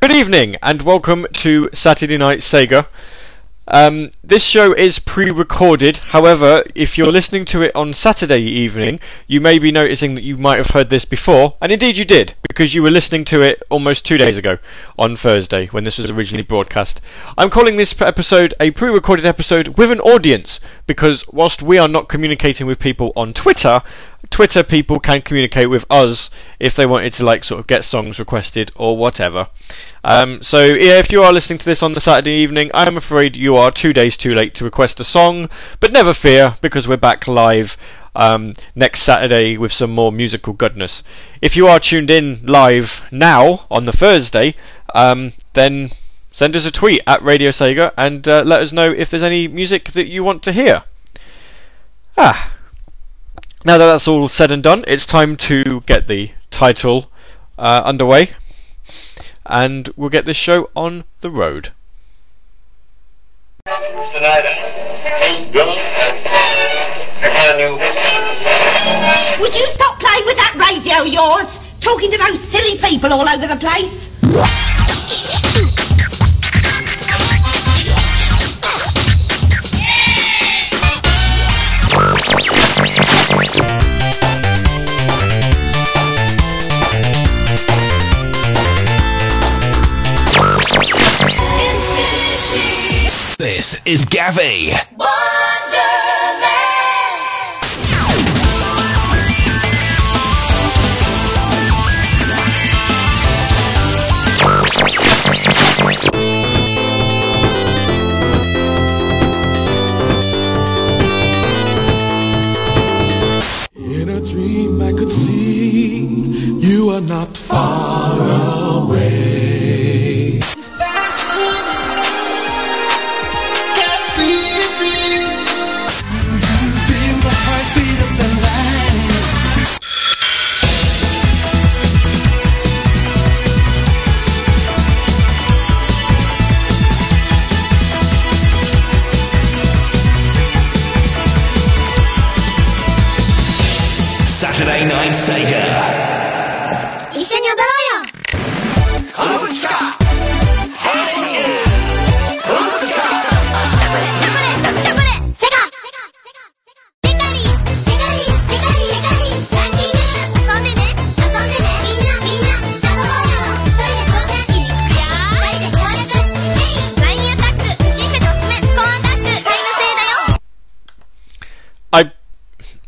Good evening and welcome to Saturday Night Sega. Um, this show is pre-recorded. However, if you're listening to it on Saturday evening, you may be noticing that you might have heard this before, and indeed you did, because you were listening to it almost two days ago on Thursday when this was originally broadcast. I'm calling this episode a pre-recorded episode with an audience because whilst we are not communicating with people on Twitter, Twitter people can communicate with us if they wanted to like sort of get songs requested or whatever. Um, so yeah, if you are listening to this on the Saturday evening, I am afraid you are two days too late to request a song. But never fear, because we're back live um, next Saturday with some more musical goodness. If you are tuned in live now on the Thursday, um, then send us a tweet at Radio Sega and uh, let us know if there's any music that you want to hear. Ah. Now that that's all said and done, it's time to get the title uh, underway and we'll get this show on the road. Would you stop playing with that radio of yours? Talking to those silly people all over the place? This is Gavi. In a dream I could see you are not far away.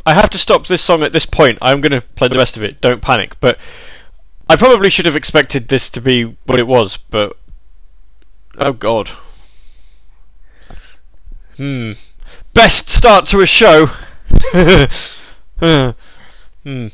I have to stop this song at this point. I'm going to play the rest of it. Don't panic. But I probably should have expected this to be what it was. But oh god. Hmm. Best start to a show. hmm.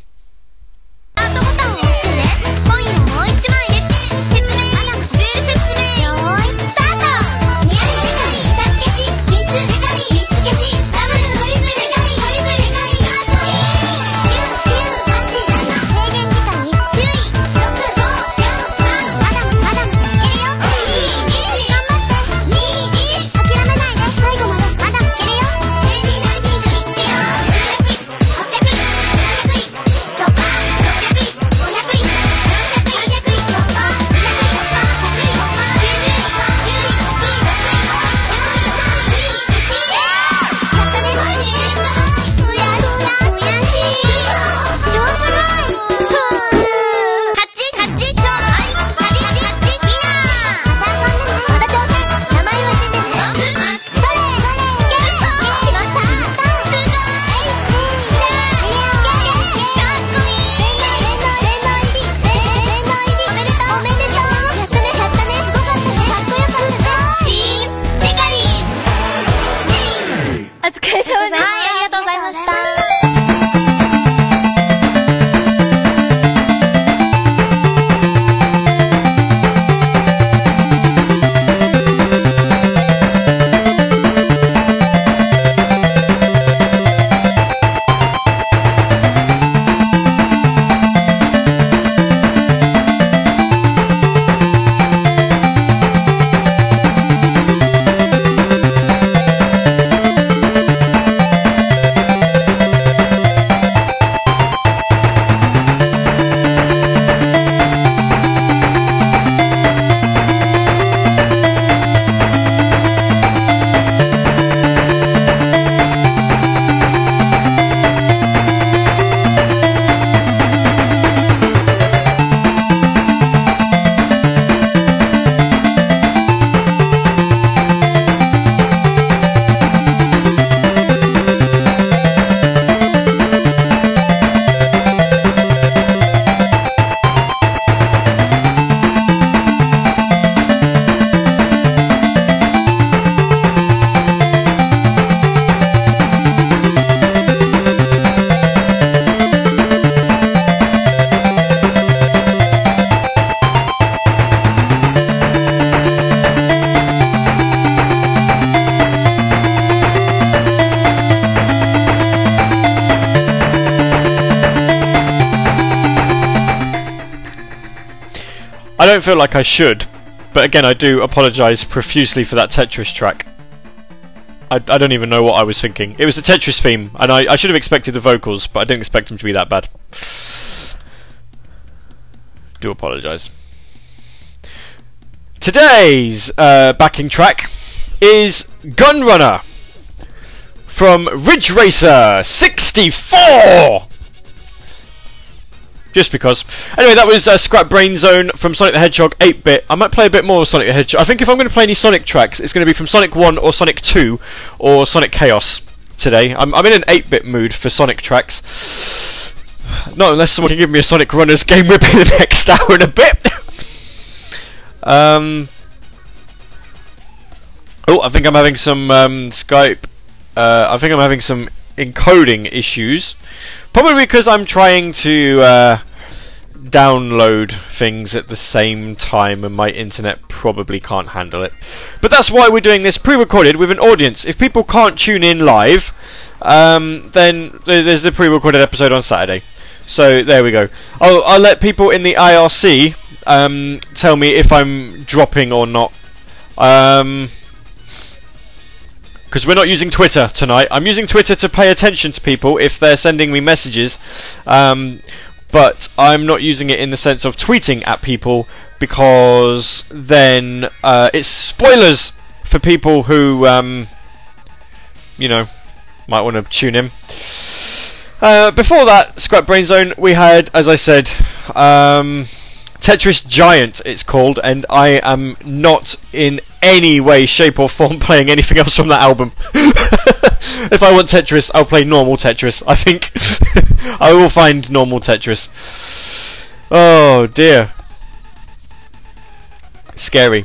Feel like I should, but again, I do apologise profusely for that Tetris track. I, I don't even know what I was thinking. It was a Tetris theme, and I, I should have expected the vocals, but I didn't expect them to be that bad. Do apologise. Today's uh, backing track is Gunrunner from Ridge Racer 64! Just because. Anyway, that was uh, Scrap Brain Zone from Sonic the Hedgehog 8 bit. I might play a bit more Sonic the Hedgehog. I think if I'm going to play any Sonic tracks, it's going to be from Sonic 1 or Sonic 2 or Sonic Chaos today. I'm, I'm in an 8 bit mood for Sonic tracks. Not unless someone can give me a Sonic Runners game whip in the next hour and a bit. um. Oh, I think I'm having some um, Skype. Uh, I think I'm having some encoding issues. Probably because I'm trying to uh, download things at the same time and my internet probably can't handle it. But that's why we're doing this pre recorded with an audience. If people can't tune in live, um, then there's the pre recorded episode on Saturday. So there we go. I'll, I'll let people in the IRC um, tell me if I'm dropping or not. Um, because we're not using Twitter tonight. I'm using Twitter to pay attention to people if they're sending me messages, um, but I'm not using it in the sense of tweeting at people because then uh, it's spoilers for people who, um, you know, might want to tune in. Uh, before that, Scrap Brain Zone, we had, as I said, um, Tetris Giant, it's called, and I am not in any way, shape, or form playing anything else from that album. if I want Tetris, I'll play normal Tetris. I think I will find normal Tetris. Oh dear. Scary.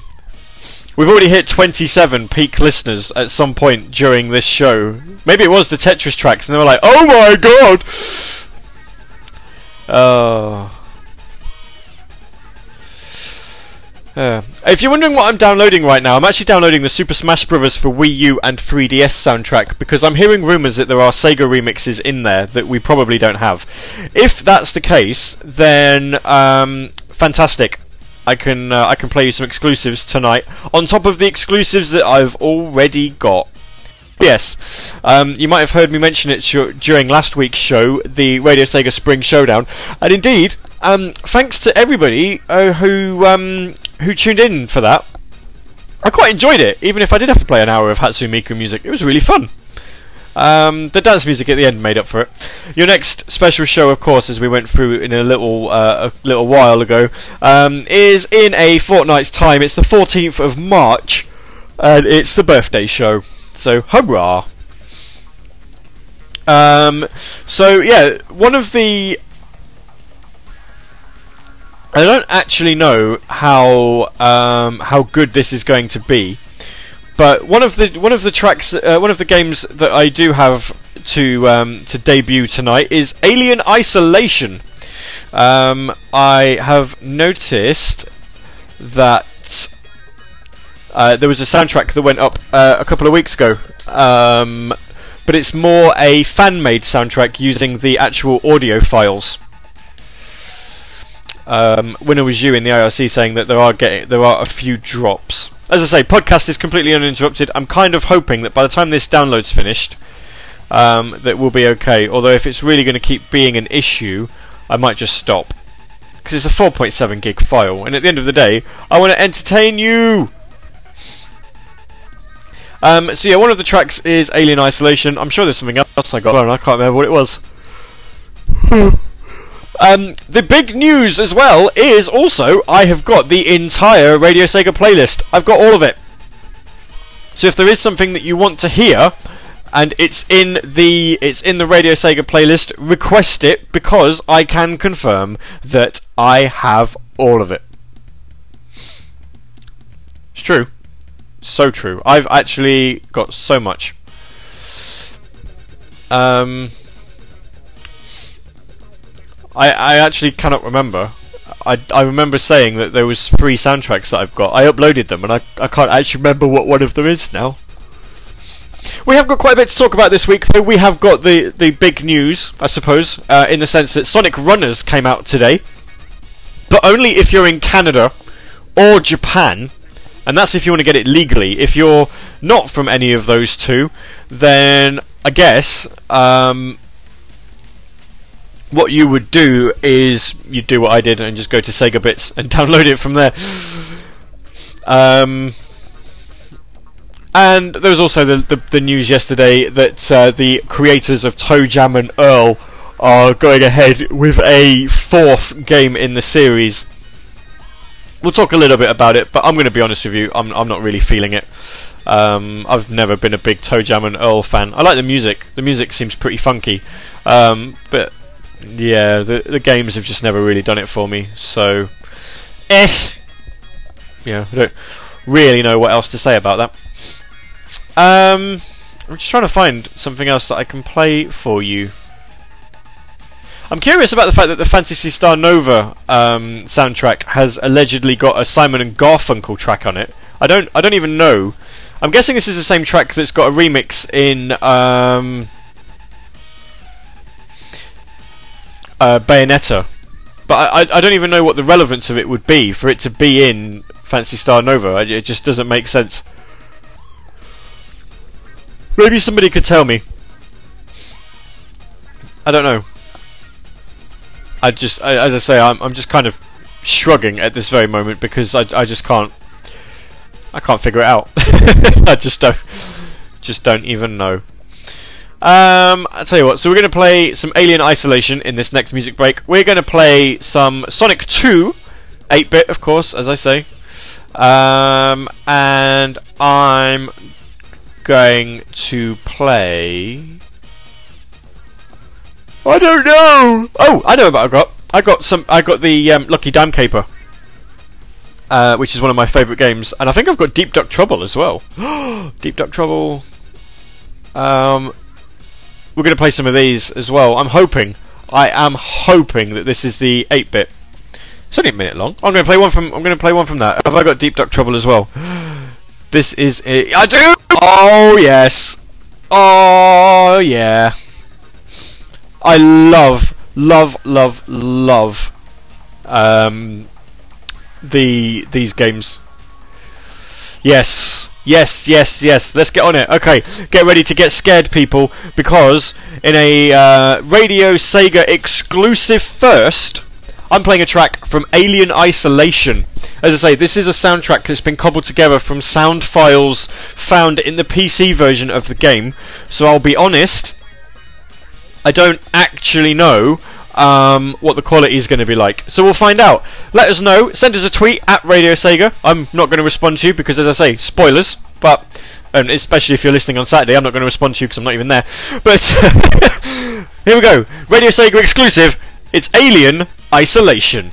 We've already hit 27 peak listeners at some point during this show. Maybe it was the Tetris tracks, and they were like, "Oh my god!" Oh. If you're wondering what I'm downloading right now, I'm actually downloading the Super Smash Bros. for Wii U and 3DS soundtrack because I'm hearing rumours that there are Sega remixes in there that we probably don't have. If that's the case, then um, fantastic. I can uh, I can play you some exclusives tonight on top of the exclusives that I've already got. Yes, um, you might have heard me mention it sh- during last week's show, the Radio Sega Spring Showdown, and indeed, um, thanks to everybody uh, who um, who tuned in for that. I quite enjoyed it, even if I did have to play an hour of Hatsune Miku music. It was really fun. Um, the dance music at the end made up for it. Your next special show, of course, as we went through in a little uh, a little while ago, um, is in a fortnight's time. It's the 14th of March, and it's the birthday show. So hurrah! Um, so yeah, one of the I don't actually know how um, how good this is going to be, but one of the one of the tracks, uh, one of the games that I do have to um, to debut tonight is Alien Isolation. Um, I have noticed that uh, there was a soundtrack that went up uh, a couple of weeks ago, um, but it's more a fan-made soundtrack using the actual audio files um, Winner was you in the IRC saying that there are getting there are a few drops. As I say, podcast is completely uninterrupted. I'm kind of hoping that by the time this download's finished, um, that we'll be okay. Although if it's really going to keep being an issue, I might just stop because it's a 4.7 gig file, and at the end of the day, I want to entertain you. Um, so yeah, one of the tracks is Alien Isolation. I'm sure there's something else I got, and I can't remember what it was. Um, the big news as well is also I have got the entire Radio Sega playlist. I've got all of it. So if there is something that you want to hear, and it's in the it's in the Radio Sega playlist, request it because I can confirm that I have all of it. It's true. So true. I've actually got so much. Um I, I actually cannot remember. I, I remember saying that there was three soundtracks that I've got. I uploaded them, and I, I can't actually remember what one of them is now. We have got quite a bit to talk about this week, though. We have got the, the big news, I suppose, uh, in the sense that Sonic Runners came out today, but only if you're in Canada, or Japan. And that's if you want to get it legally. If you're not from any of those two, then I guess um, what you would do is you'd do what I did and just go to Sega Bits and download it from there. Um, and there was also the, the, the news yesterday that uh, the creators of ToeJam and Earl are going ahead with a fourth game in the series. We'll talk a little bit about it, but I'm going to be honest with you, I'm, I'm not really feeling it. Um, I've never been a big ToeJam and Earl fan. I like the music. The music seems pretty funky, um, but yeah, the the games have just never really done it for me. So, eh. Yeah, I don't really know what else to say about that. Um, I'm just trying to find something else that I can play for you. I'm curious about the fact that the Phantasy Star Nova um, soundtrack has allegedly got a Simon and Garfunkel track on it. I don't, I don't even know. I'm guessing this is the same track that's got a remix in um, uh, Bayonetta, but I, I, don't even know what the relevance of it would be for it to be in Phantasy Star Nova. It just doesn't make sense. Maybe somebody could tell me. I don't know. I just, I, as I say, I'm, I'm just kind of shrugging at this very moment because I, I just can't, I can't figure it out. I just don't, just don't even know. Um, I'll tell you what. So we're going to play some Alien Isolation in this next music break. We're going to play some Sonic 2, 8-bit, of course, as I say. Um, and I'm going to play. I don't know. Oh, I know what I got. I got some. I got the um, Lucky Dime Caper, uh, which is one of my favourite games, and I think I've got Deep Duck Trouble as well. Deep Duck Trouble. Um, we're going to play some of these as well. I'm hoping. I am hoping that this is the 8-bit. It's only a minute long. I'm going to play one from. I'm going to play one from that. Have I got Deep Duck Trouble as well? This is it. I do. Oh yes. Oh yeah. I love, love, love, love um, the these games. Yes, yes, yes, yes. Let's get on it. Okay, get ready to get scared, people, because in a uh, Radio Sega exclusive first, I'm playing a track from Alien Isolation. As I say, this is a soundtrack that's been cobbled together from sound files found in the PC version of the game. So I'll be honest, I don't actually know um, what the quality is going to be like. So we'll find out. Let us know. Send us a tweet at Radio Sega. I'm not going to respond to you because, as I say, spoilers. But especially if you're listening on Saturday, I'm not going to respond to you because I'm not even there. But here we go. Radio Sega exclusive. It's Alien Isolation.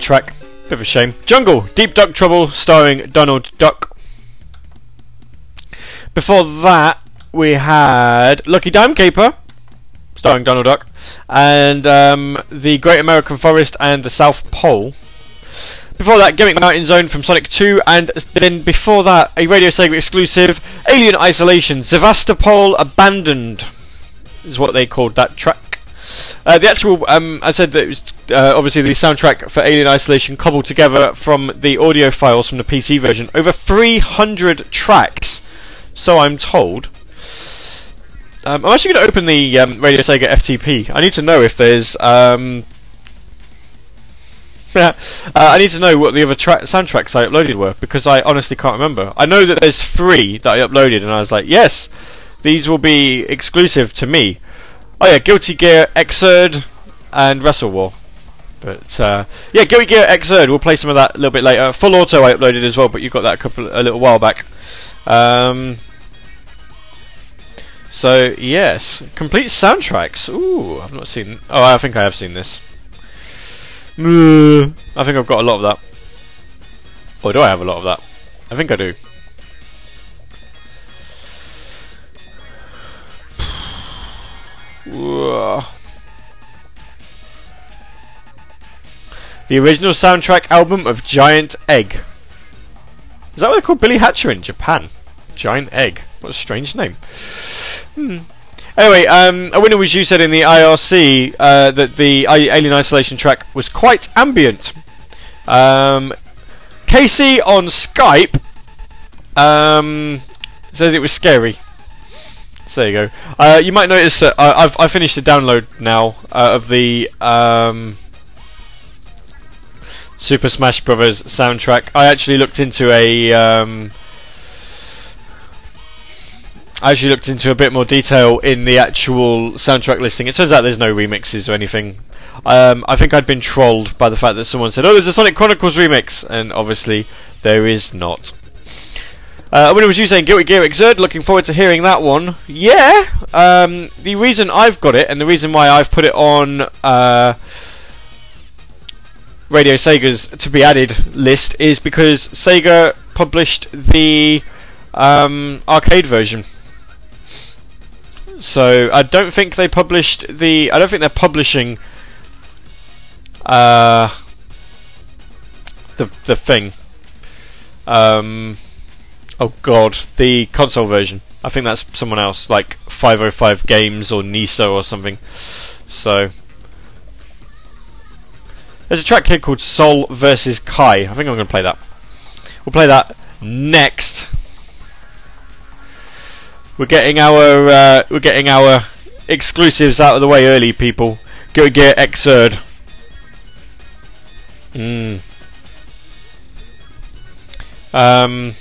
That track. Bit of a shame. Jungle, Deep Duck Trouble, starring Donald Duck. Before that, we had Lucky Dime Caper, starring Donald Duck, and um, The Great American Forest and The South Pole. Before that, Gimmick Mountain Zone from Sonic 2, and then before that, a Radio Sega exclusive, Alien Isolation, Sevastopol Abandoned, is what they called that track. Uh, the actual, um, I said that it was uh, obviously the soundtrack for Alien Isolation cobbled together from the audio files from the PC version. Over 300 tracks, so I'm told. Um, I'm actually going to open the um, Radio Sega FTP. I need to know if there's. Um, uh, I need to know what the other tra- soundtracks I uploaded were because I honestly can't remember. I know that there's three that I uploaded, and I was like, yes, these will be exclusive to me. Oh yeah, Guilty Gear, Xrd, and Wrestle War. But uh, yeah, Guilty Gear Xrd. We'll play some of that a little bit later. Full Auto I uploaded as well, but you got that a couple a little while back. Um, so yes, complete soundtracks. Ooh, I've not seen. Oh, I think I have seen this. I think I've got a lot of that. Or do I have a lot of that? I think I do. The original soundtrack album of Giant Egg. Is that what they call Billy Hatcher in Japan? Giant Egg. What a strange name. Hmm. Anyway, um, a winner was you said in the IRC uh, that the Alien Isolation track was quite ambient. Um, Casey on Skype um, said it was scary. So there you go. Uh, you might notice that I, I've I finished the download now uh, of the um, Super Smash Brothers soundtrack. I actually looked into a. Um, I actually looked into a bit more detail in the actual soundtrack listing. It turns out there's no remixes or anything. Um, I think I'd been trolled by the fact that someone said, "Oh, there's a Sonic Chronicles remix," and obviously there is not. Uh, when it was you saying Guilty Gear Xrd, looking forward to hearing that one. Yeah, um, the reason I've got it and the reason why I've put it on uh, Radio Sega's to be added list is because Sega published the um, arcade version. So I don't think they published the. I don't think they're publishing uh, the the thing. Um, oh god, the console version. I think that's someone else, like 505 Games or NISO or something. So There's a track here called Sol versus Ky. I think I'm going to play that. We'll play that next. We're getting our uh, we're getting our exclusives out of the way early, people. Go get Xrd. Mm. Um,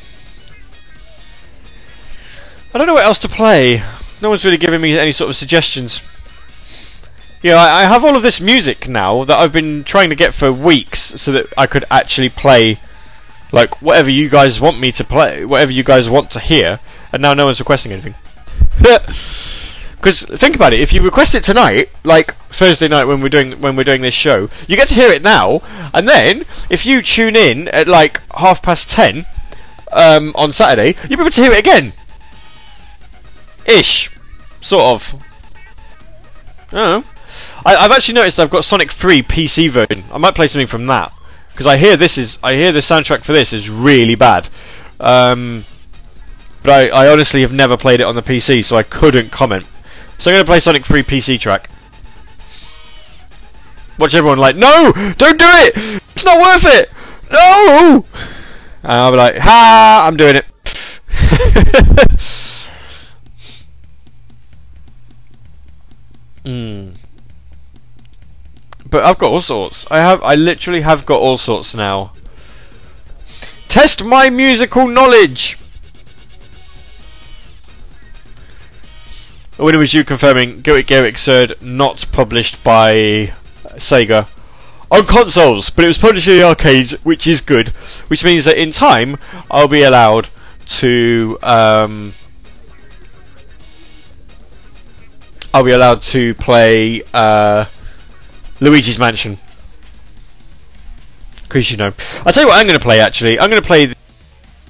I don't know what else to play. No one's really giving me any sort of suggestions. Yeah, I, I have all of this music now that I've been trying to get for weeks, so that I could actually play, like whatever you guys want me to play, whatever you guys want to hear. And now no one's requesting anything. Because think about it, if you request it tonight, like Thursday night when we're doing when we're doing this show, you get to hear it now, and then if you tune in at like half past ten um, on Saturday, you'll be able to hear it again. Ish, sort of. I. I, I've actually noticed I've got Sonic 3 PC version. I might play something from that because I hear this is I hear the soundtrack for this is really bad. Um, but I, I honestly have never played it on the PC, so I couldn't comment. So I'm to play Sonic 3 PC track. Watch everyone like, no, don't do it. It's not worth it. No. And I'll be like, ha, I'm doing it. Hmm. But I've got all sorts. I have, I literally have got all sorts now. Test my musical knowledge. The winner was you confirming Guilty Gear Xrd not published by Sega on consoles, but it was published in the arcades, which is good. Which means that in time I'll be allowed to um, I'll be allowed to play uh, Luigi's Mansion. Because you know, I'll tell you what I'm going to play. Actually, I'm going to play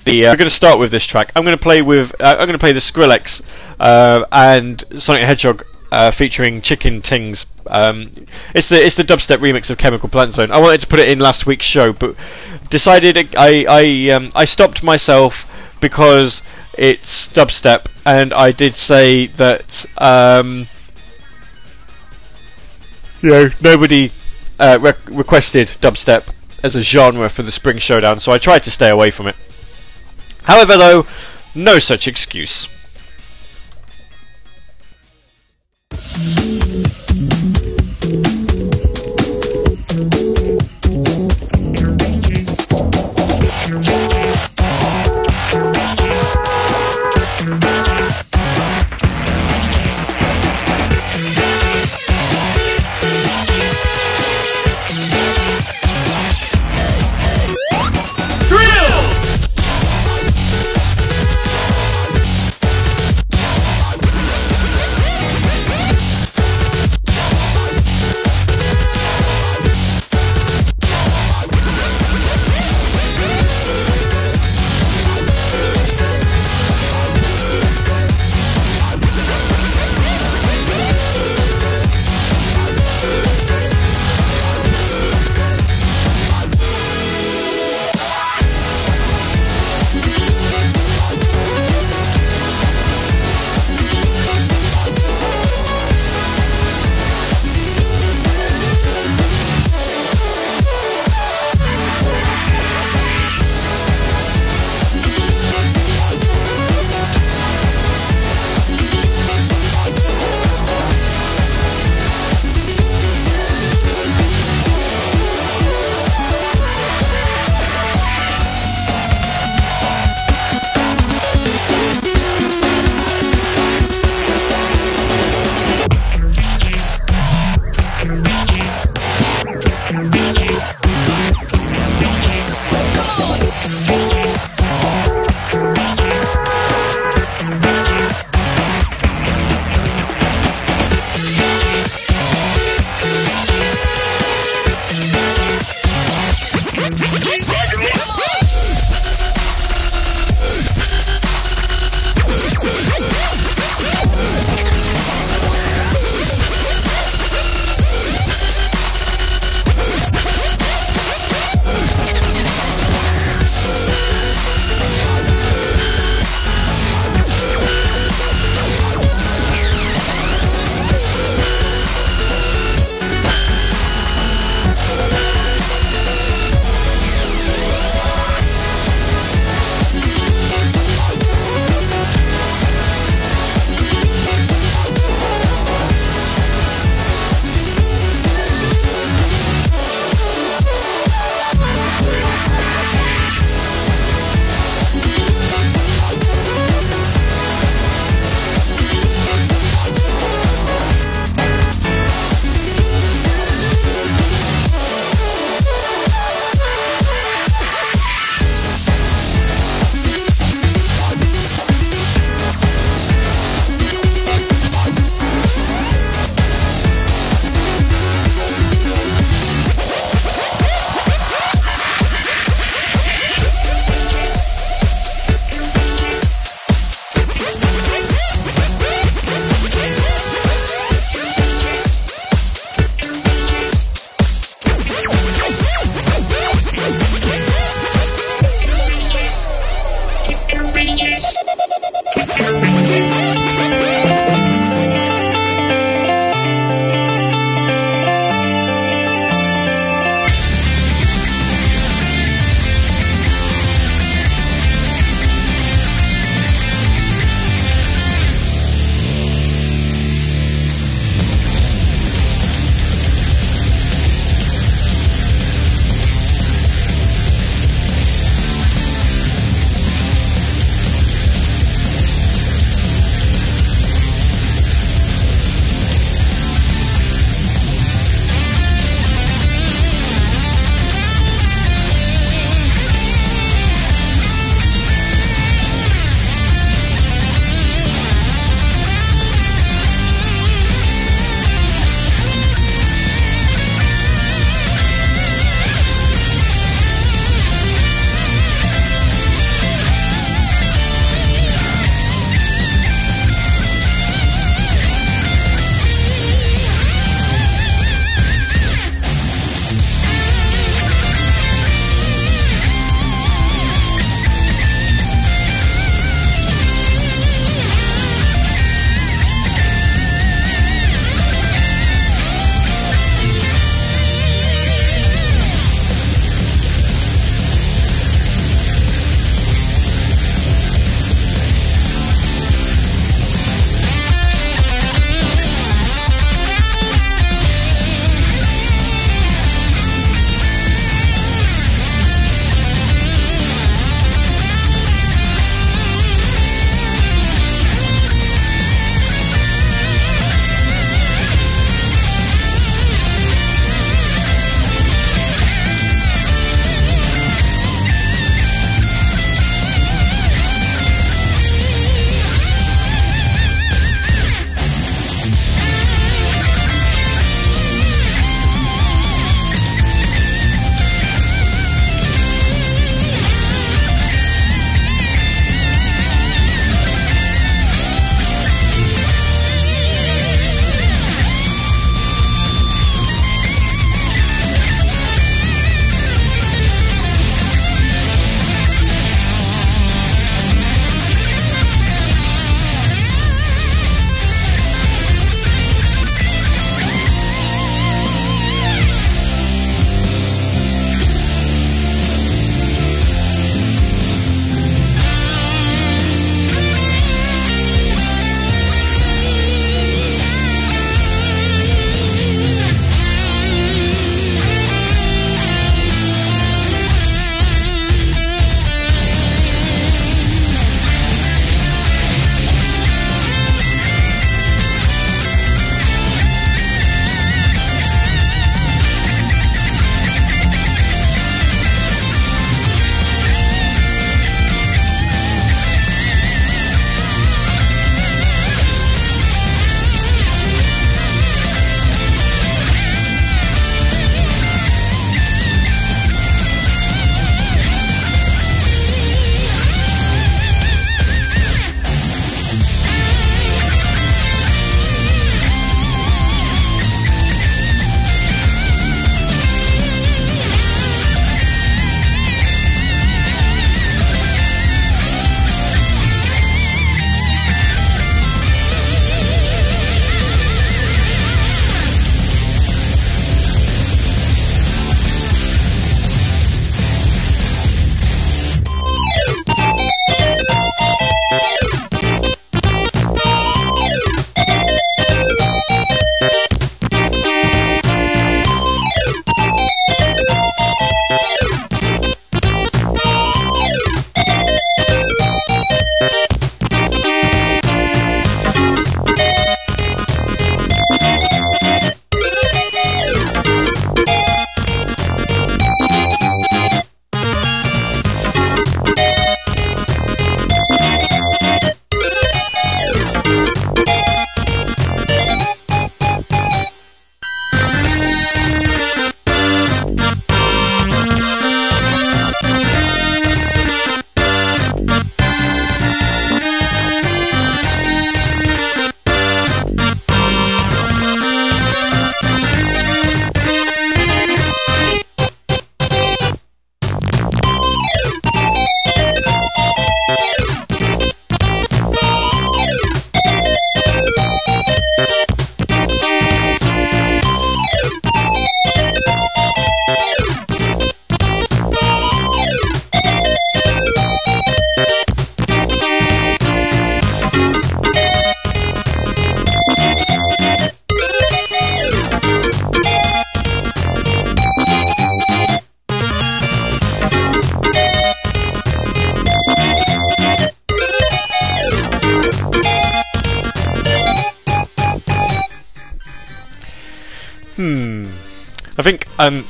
the. Uh, I'm going to start with this track. I'm going to play with. Uh, I'm going to play the Skrillex uh, and Sonic Hedgehog uh, featuring Chicken Tings. Um, it's the it's the dubstep remix of Chemical Plant Zone. I wanted to put it in last week's show, but decided I I um, I stopped myself because it's dubstep, and I did say that. Um, you know, nobody uh, re- requested dubstep as a genre for the Spring Showdown, so I tried to stay away from it. However, though, no such excuse.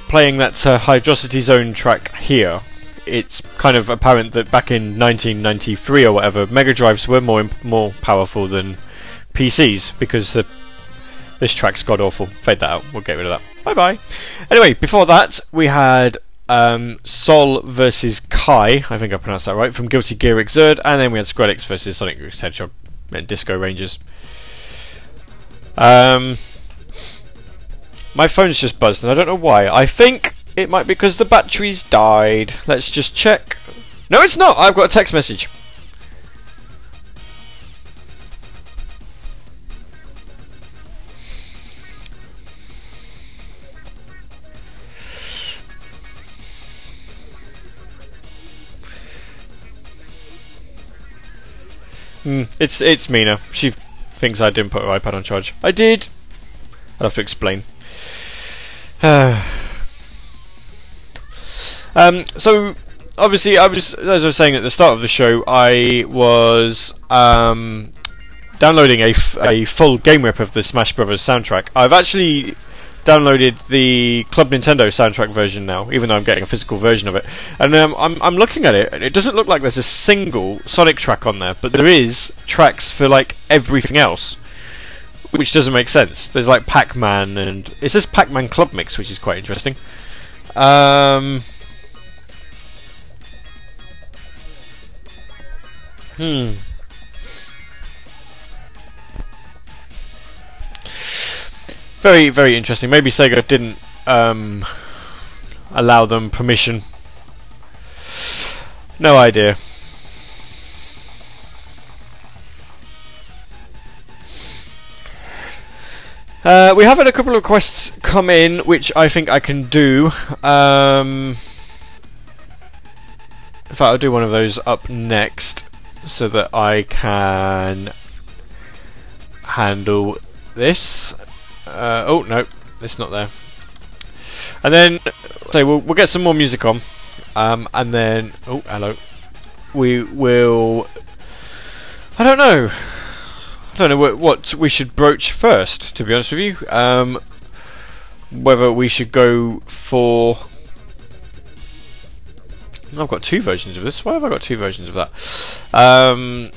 Playing that uh, Hydrocity Zone track here, it's kind of apparent that back in 1993 or whatever, Mega Drives were more imp- more powerful than PCs because the, this track's god awful. Fade that out. We'll get rid of that. Bye bye. Anyway, before that we had um, Sol versus Ky. I think I pronounced that right from Guilty Gear Xrd, and then we had Skrillex versus Sonic Hedgehog and Disco Rangers. Um, my phone's just buzzed, and I don't know why. I think it might be because the battery's died. Let's just check. No, it's not. I've got a text message. Hmm, it's it's Mina. She thinks I didn't put her iPad on charge. I did. I'll have to explain. um, so obviously, I was as I was saying at the start of the show, I was um, downloading a, f- a full game rip of the Smash Brothers soundtrack. I've actually downloaded the Club Nintendo soundtrack version now, even though I'm getting a physical version of it. And um, I'm I'm looking at it, and it doesn't look like there's a single Sonic track on there, but there is tracks for like everything else which doesn't make sense. There's like Pac-Man and it says Pac-Man Club Mix, which is quite interesting. Um, hmm. Very, very interesting. Maybe Sega didn't um, allow them permission. No idea. Uh, we have had a couple of requests come in, which I think I can do. Um, in fact, I'll do one of those up next, so that I can handle this. Uh, oh no, it's not there. And then, so we'll, we'll get some more music on, um, and then oh hello, we will. I don't know. I don't know what, what we should broach first. To be honest with you, um, whether we should go for. I've got two versions of this. Why have I got two versions of that? Um,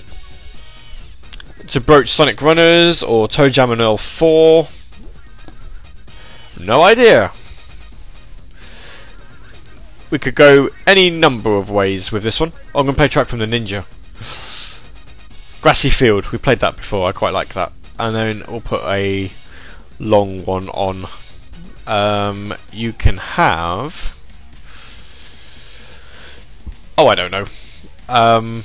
to broach Sonic Runners or ToeJam and Earl 4. No idea. We could go any number of ways with this one. I'm going to play a track from the Ninja. Grassy Field, we played that before, I quite like that. And then we'll put a long one on. Um, you can have. Oh, I don't know. Um,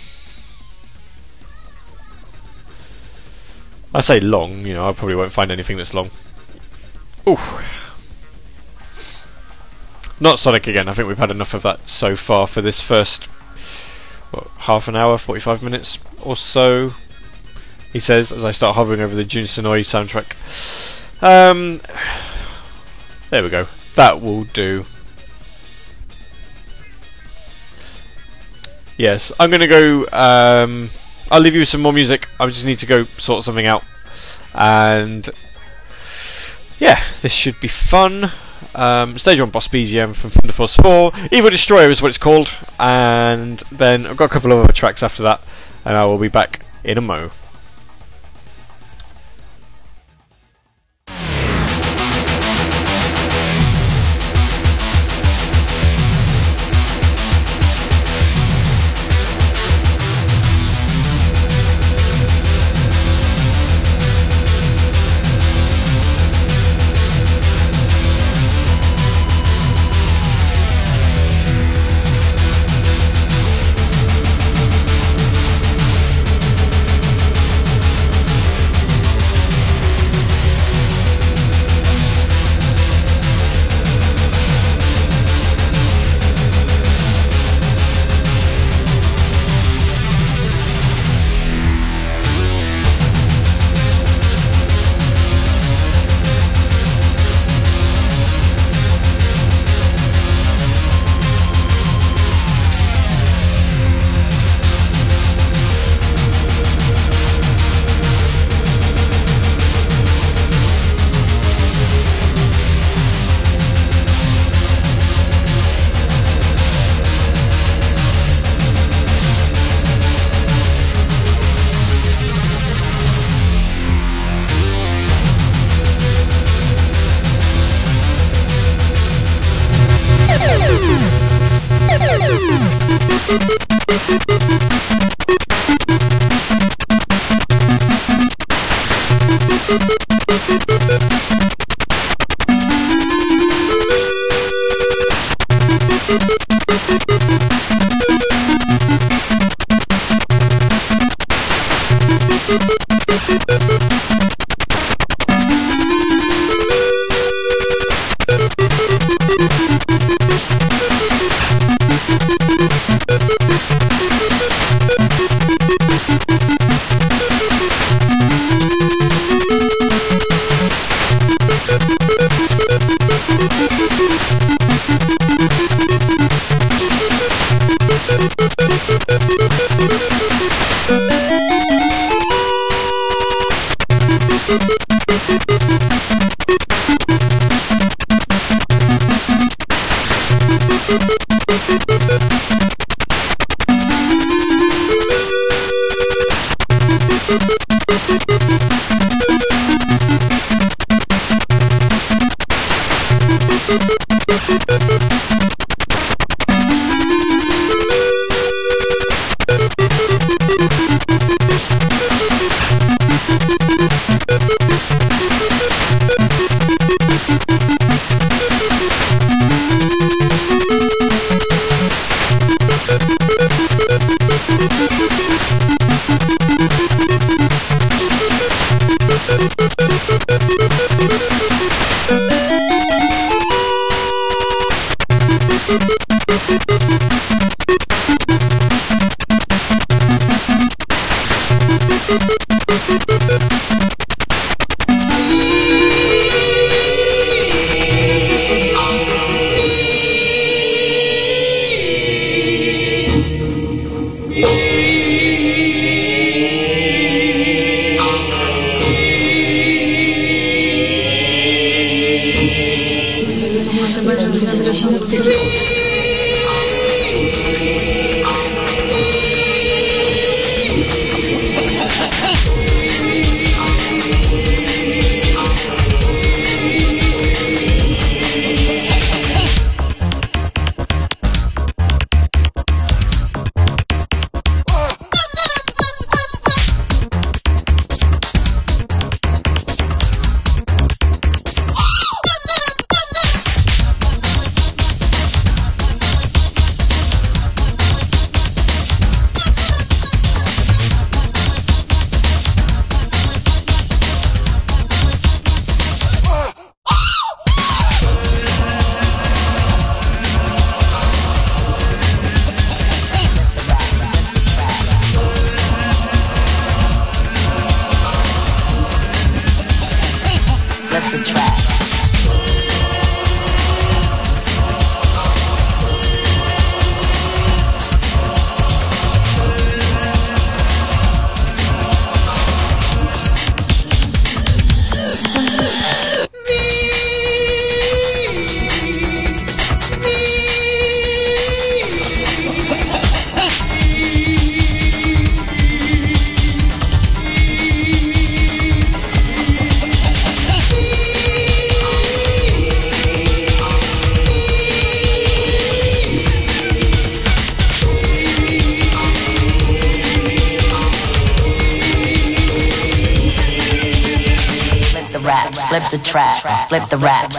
I say long, you know, I probably won't find anything that's long. Ooh. Not Sonic again, I think we've had enough of that so far for this first what, half an hour, 45 minutes or so. He says as I start hovering over the Jun Senoue soundtrack. Um, there we go. That will do. Yes, I'm going to go. Um, I'll leave you with some more music. I just need to go sort something out. And yeah, this should be fun. Um, stage 1 boss BGM from Thunder Force 4. Evil Destroyer is what it's called. And then I've got a couple of other tracks after that. And I will be back in a mo.「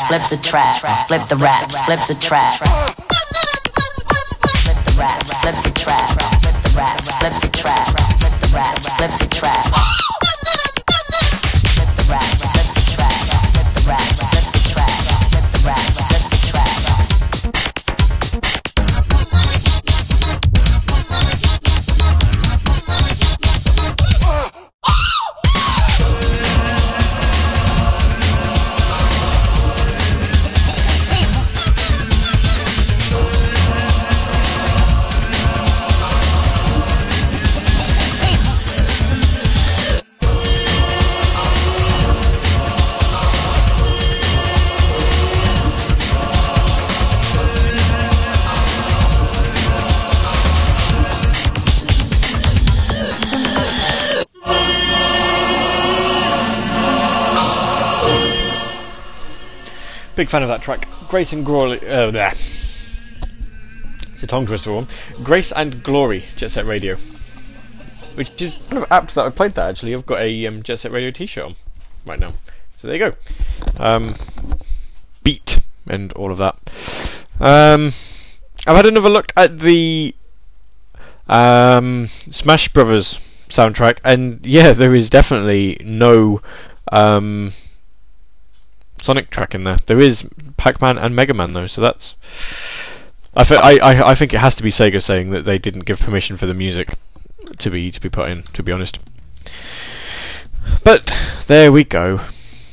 flips a track. Flip the raps, flips a track. Big fan of that track. Grace and Glory. Uh, there. It's a tongue twister one. Grace and Glory, Jet Set Radio. Which is kind of apt that I played that actually. I've got a um, Jet Set Radio t shirt on right now. So there you go. Um, beat and all of that. Um, I've had another look at the um, Smash Brothers soundtrack, and yeah, there is definitely no um, Sonic track in there. There is Pac-Man and Mega Man though, so that's. I, thi- I, I, I think it has to be Sega saying that they didn't give permission for the music to be to be put in. To be honest, but there we go.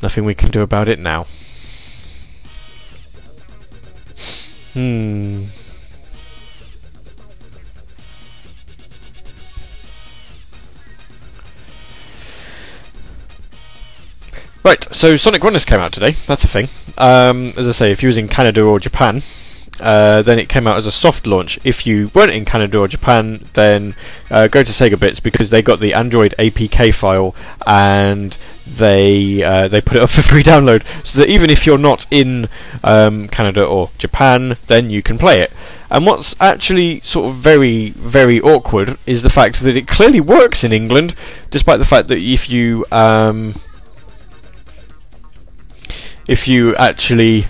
Nothing we can do about it now. Hmm. Right, so Sonic Runners came out today. That's a thing. Um, as I say, if you was in Canada or Japan, uh, then it came out as a soft launch. If you weren't in Canada or Japan, then uh, go to SEGAbits because they got the Android APK file and they uh, they put it up for free download. So that even if you're not in um, Canada or Japan, then you can play it. And what's actually sort of very very awkward is the fact that it clearly works in England, despite the fact that if you um, if you actually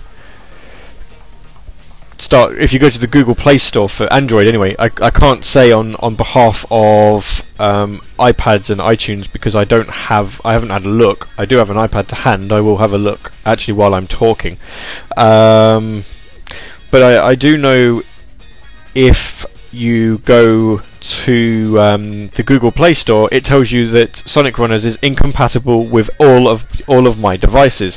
start if you go to the Google Play Store for Android anyway I, I can't say on, on behalf of um, iPads and iTunes because I don't have I haven't had a look. I do have an iPad to hand. I will have a look actually while I'm talking. Um, but I, I do know if you go to um, the Google Play Store, it tells you that Sonic Runners is incompatible with all of all of my devices,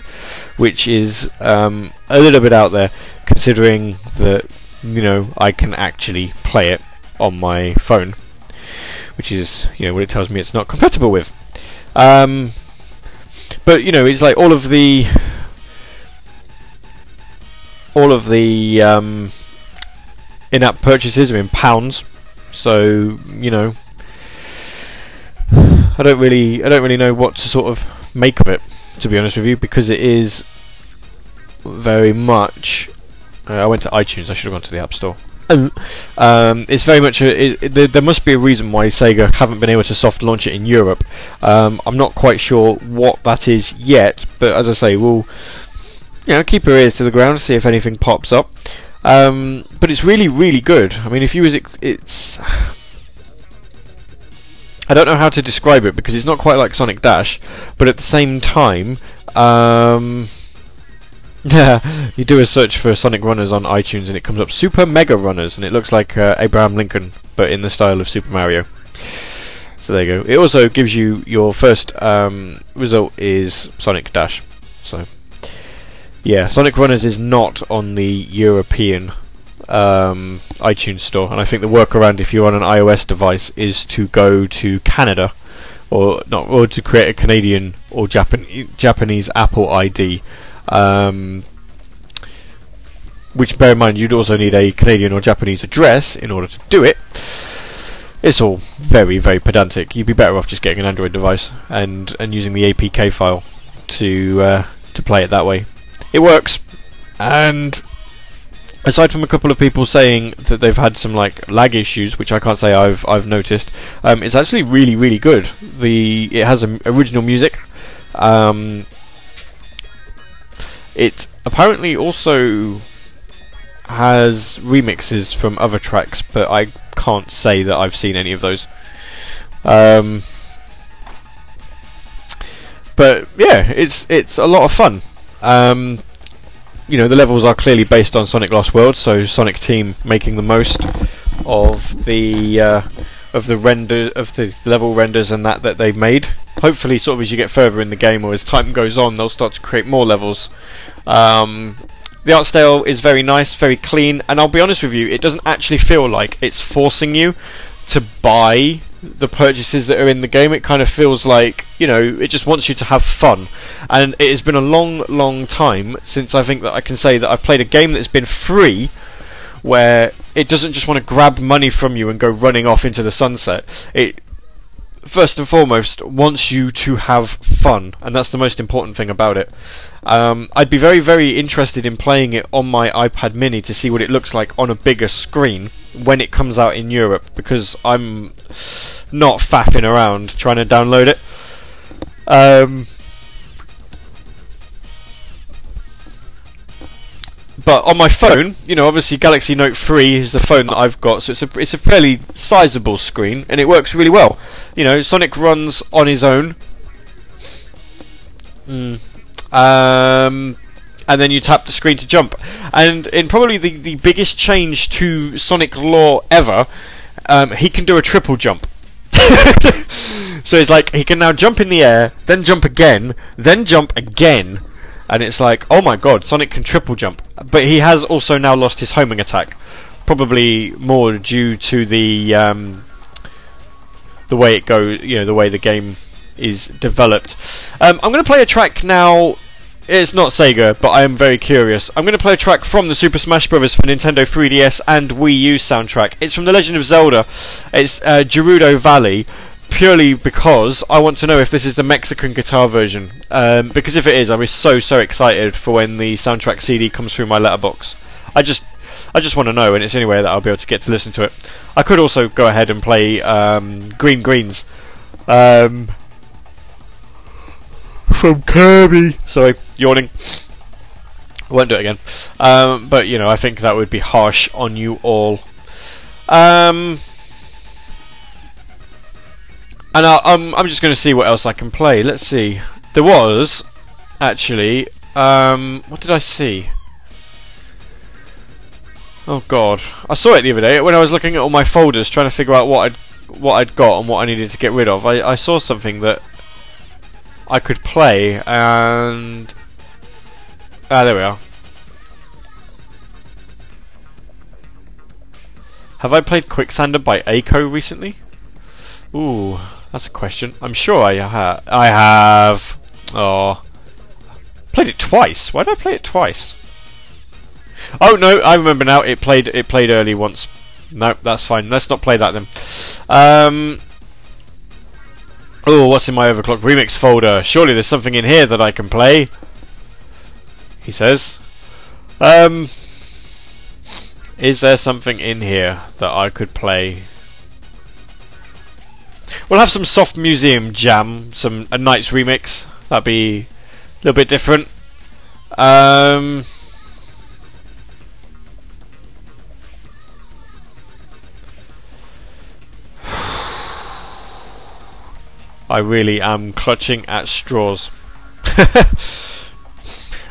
which is um, a little bit out there, considering that you know I can actually play it on my phone, which is you know what it tells me it's not compatible with. Um, but you know it's like all of the all of the um, in-app purchases are in pounds, so you know I don't really I don't really know what to sort of make of it to be honest with you because it is very much uh, I went to iTunes I should have gone to the App Store. Um, it's very much a, it, it, there, there must be a reason why Sega haven't been able to soft launch it in Europe. Um, I'm not quite sure what that is yet but as I say we'll you know keep our ears to the ground see if anything pops up um, but it's really, really good. I mean, if you was, ex- it's. I don't know how to describe it because it's not quite like Sonic Dash, but at the same time, um, yeah, you do a search for Sonic Runners on iTunes and it comes up Super Mega Runners, and it looks like uh, Abraham Lincoln, but in the style of Super Mario. So there you go. It also gives you your first um, result is Sonic Dash. So yeah, Sonic Runners is not on the European um, iTunes store, and I think the workaround if you're on an iOS device is to go to Canada, or not, or to create a Canadian or Japan- Japanese Apple ID. Um, which, bear in mind, you'd also need a Canadian or Japanese address in order to do it. It's all very, very pedantic. You'd be better off just getting an Android device and and using the APK file to uh, to play it that way it works. And aside from a couple of people saying that they've had some like lag issues, which I can't say I've I've noticed, um, it's actually really really good. The it has um, original music. Um, it apparently also has remixes from other tracks, but I can't say that I've seen any of those. Um, but yeah, it's it's a lot of fun. Um, you know, the levels are clearly based on Sonic Lost World, so Sonic Team making the most of the uh, of the render of the level renders and that that they've made. Hopefully, sort of as you get further in the game or as time goes on, they'll start to create more levels. Um, the art style is very nice, very clean, and I'll be honest with you, it doesn't actually feel like it's forcing you to buy the purchases that are in the game. It kind of feels like, you know, it just wants you to have fun. And it has been a long, long time since I think that I can say that I've played a game that's been free where it doesn't just want to grab money from you and go running off into the sunset. It first and foremost wants you to have fun, and that's the most important thing about it. Um, I'd be very, very interested in playing it on my iPad Mini to see what it looks like on a bigger screen when it comes out in Europe because I'm not faffing around trying to download it. Um, but on my phone, you know, obviously Galaxy Note 3 is the phone that I've got, so it's a it's a fairly sizable screen and it works really well. You know, Sonic runs on his own. Mm. Um, and then you tap the screen to jump. And in probably the, the biggest change to Sonic lore ever, um, he can do a triple jump. so it's like he can now jump in the air, then jump again, then jump again, and it's like, oh my god, Sonic can triple jump. But he has also now lost his homing attack, probably more due to the um, the way it goes, you know, the way the game is developed. Um, I'm going to play a track now. It's not Sega, but I am very curious. I'm going to play a track from the Super Smash Bros. for Nintendo 3DS and Wii U soundtrack. It's from The Legend of Zelda. It's uh, Gerudo Valley, purely because I want to know if this is the Mexican guitar version. Um, because if it is, I'm so so excited for when the soundtrack CD comes through my letterbox. I just I just want to know, and it's only that I'll be able to get to listen to it. I could also go ahead and play um, Green Greens. Um, from Kirby. Sorry, yawning. I won't do it again. Um, but you know, I think that would be harsh on you all. Um, and I, I'm I'm just going to see what else I can play. Let's see. There was actually. Um, what did I see? Oh God, I saw it the other day when I was looking at all my folders, trying to figure out what I'd what I'd got and what I needed to get rid of. I, I saw something that I could play, and ah, there we are. Have I played Quicksander by Aiko recently? Ooh, that's a question. I'm sure I. I have. Oh, played it twice. Why did I play it twice? Oh no, I remember now. It played. It played early once. No, that's fine. Let's not play that then. Um. Oh, what's in my overclock remix folder? Surely there's something in here that I can play. He says. Um. Is there something in here that I could play? We'll have some soft museum jam, some a night's remix. That'd be a little bit different. Um. I really am clutching at straws.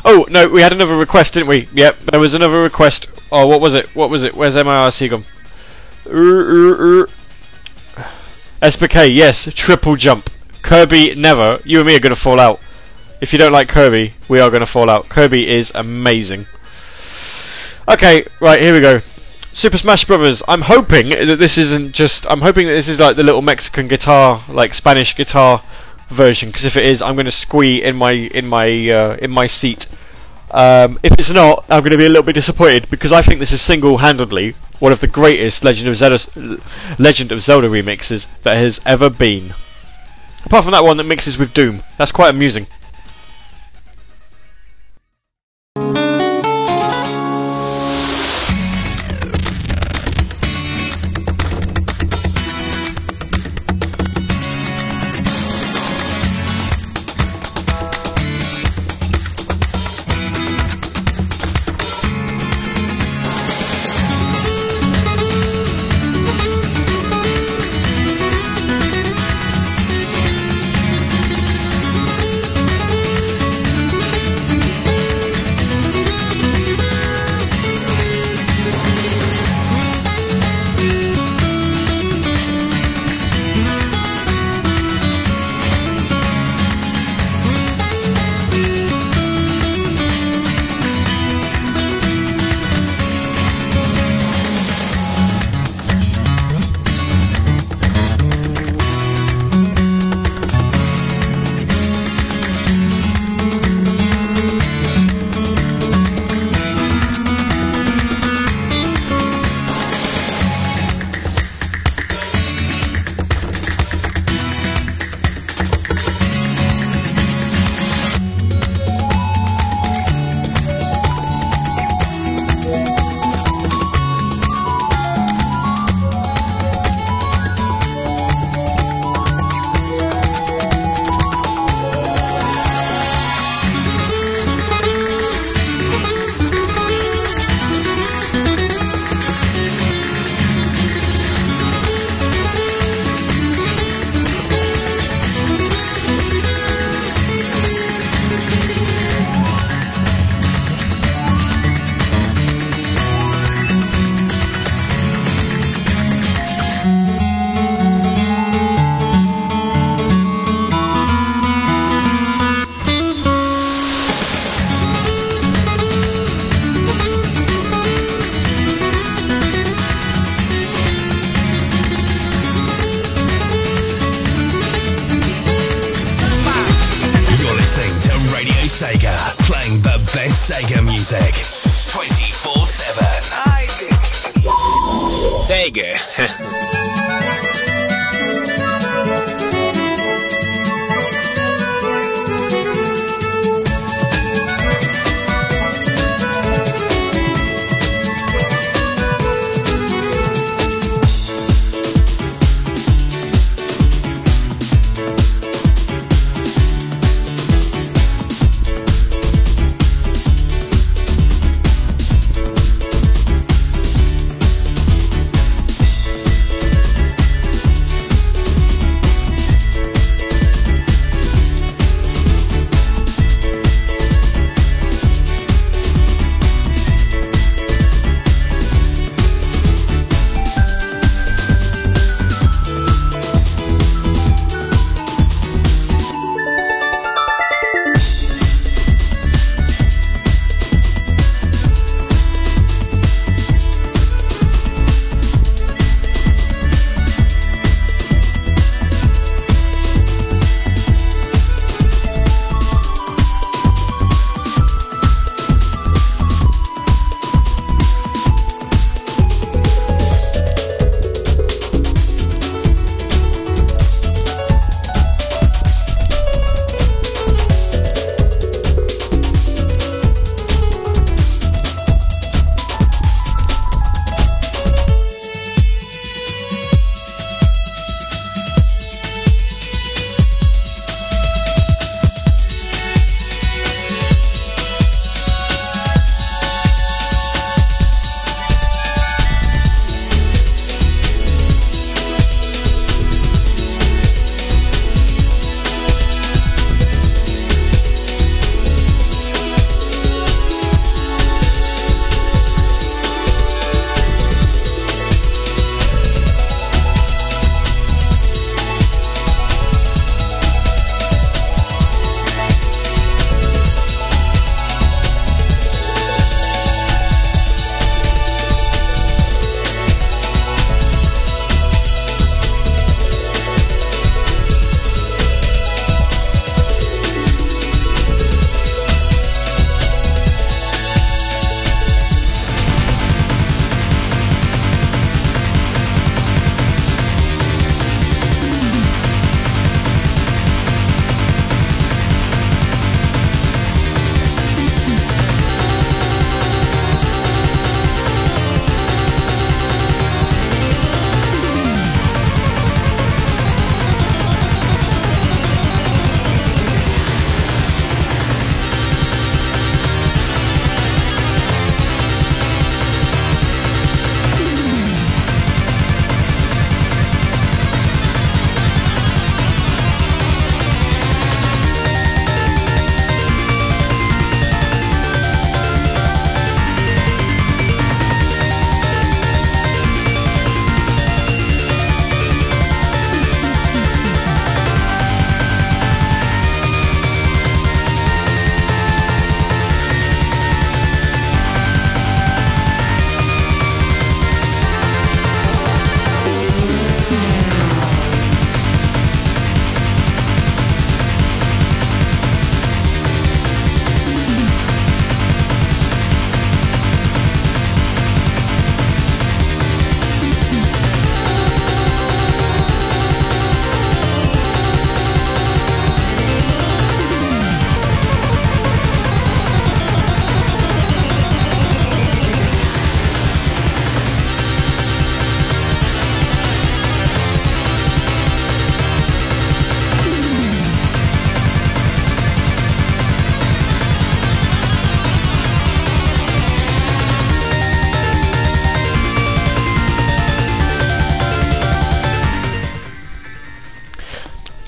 oh no, we had another request, didn't we? Yep, there was another request. Oh, what was it? What was it? Where's mIRC gone? SPK, yes, triple jump. Kirby, never. You and me are going to fall out. If you don't like Kirby, we are going to fall out. Kirby is amazing. Okay, right, here we go. Super Smash Brothers. I'm hoping that this isn't just. I'm hoping that this is like the little Mexican guitar, like Spanish guitar version. Because if it is, I'm going to squee in my in my uh, in my seat. Um, if it's not, I'm going to be a little bit disappointed because I think this is single-handedly one of the greatest Legend of Zelda Legend of Zelda remixes that has ever been. Apart from that one that mixes with Doom, that's quite amusing.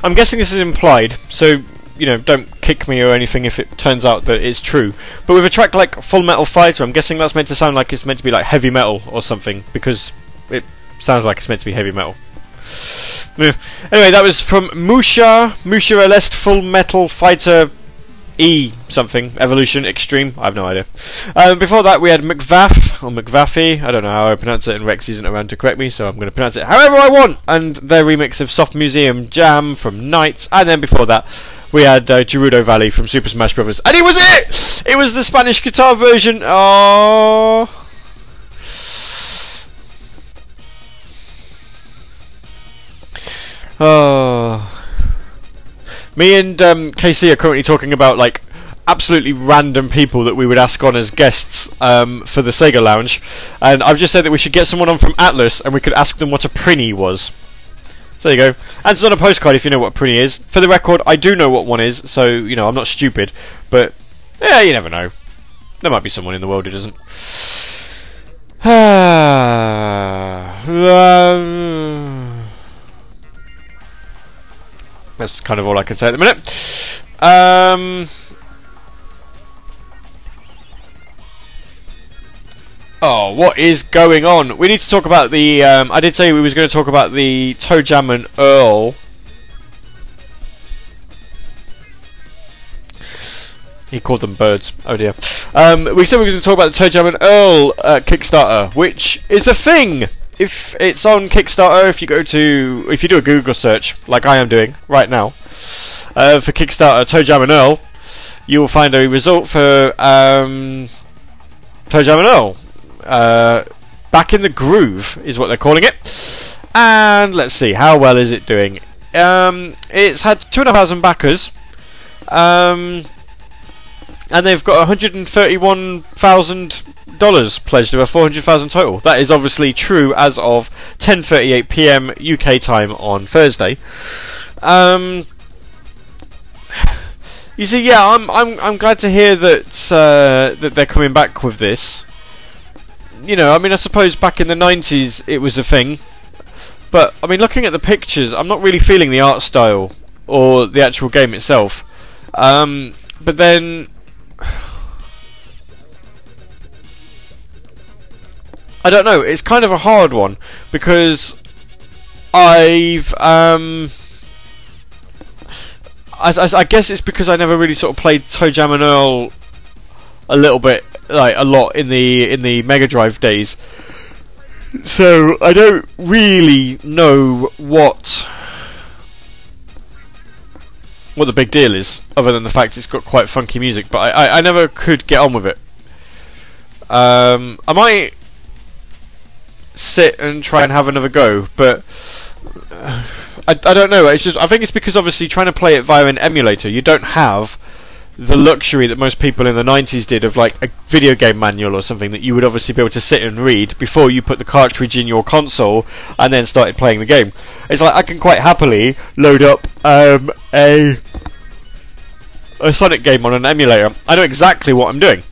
I'm guessing this is implied, so you know, don't kick me or anything if it turns out that it's true. But with a track like Full Metal Fighter, I'm guessing that's meant to sound like it's meant to be like heavy metal or something because it sounds like it's meant to be heavy metal. Anyway, that was from Musha, Musha Aleste Full Metal Fighter E something Evolution Extreme. I have no idea. Um, before that, we had McVaff or McVaffy. I don't know how I pronounce it, and Rex isn't around to correct me, so I'm going to pronounce it however I want. And their remix of Soft Museum Jam from NiGHTS, And then before that, we had uh, Gerudo Valley from Super Smash Bros. And it was it! It was the Spanish guitar version. Oh. Oh. Me and um, KC are currently talking about like absolutely random people that we would ask on as guests um, for the Sega Lounge, and I've just said that we should get someone on from Atlus and we could ask them what a Prinny was. So there you go. Answers on a postcard if you know what a Prinny is. For the record, I do know what one is, so you know I'm not stupid, but yeah, you never know. There might be someone in the world who doesn't. Um, that's kind of all I can say at the minute. Um, oh, what is going on? We need to talk about the. Um, I did say we was going to talk about the ToeJam and Earl. He called them birds. Oh dear. Um, we said we were going to talk about the ToeJam and Earl uh, Kickstarter, which is a thing. If it's on Kickstarter, if you go to, if you do a Google search, like I am doing right now, uh, for Kickstarter ToeJam and Earl, you will find a result for um, ToeJam and Earl. Uh, Back in the Groove is what they're calling it. And let's see, how well is it doing? Um, it's had two and a thousand backers. Um, and they've got $131,000 pledged of a 400,000 total. That is obviously true as of 10:38 p.m. UK time on Thursday. Um, you see, yeah, I'm I'm I'm glad to hear that uh, that they're coming back with this. You know, I mean, I suppose back in the 90s it was a thing, but I mean, looking at the pictures, I'm not really feeling the art style or the actual game itself. Um, but then I don't know. It's kind of a hard one because I've um, I, I, I guess it's because I never really sort of played ToeJam and Earl a little bit, like a lot in the in the Mega Drive days. So I don't really know what what the big deal is, other than the fact it's got quite funky music. But I, I, I never could get on with it. Um, I might sit and try and have another go, but uh, I, I don't know. It's just I think it's because obviously trying to play it via an emulator, you don't have the luxury that most people in the 90s did of like a video game manual or something that you would obviously be able to sit and read before you put the cartridge in your console and then started playing the game. It's like I can quite happily load up um, a a Sonic game on an emulator. I know exactly what I'm doing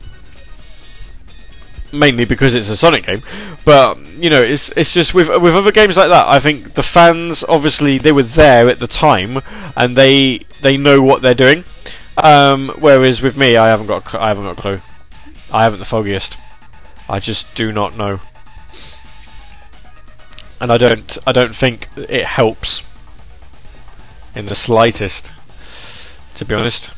mainly because it's a Sonic game. But you know, it's it's just with with other games like that. I think the fans obviously they were there at the time and they they know what they're doing. Um, whereas with me, I haven't got I haven't got a clue. I haven't the foggiest. I just do not know, and I don't I don't think it helps in the slightest. To be honest.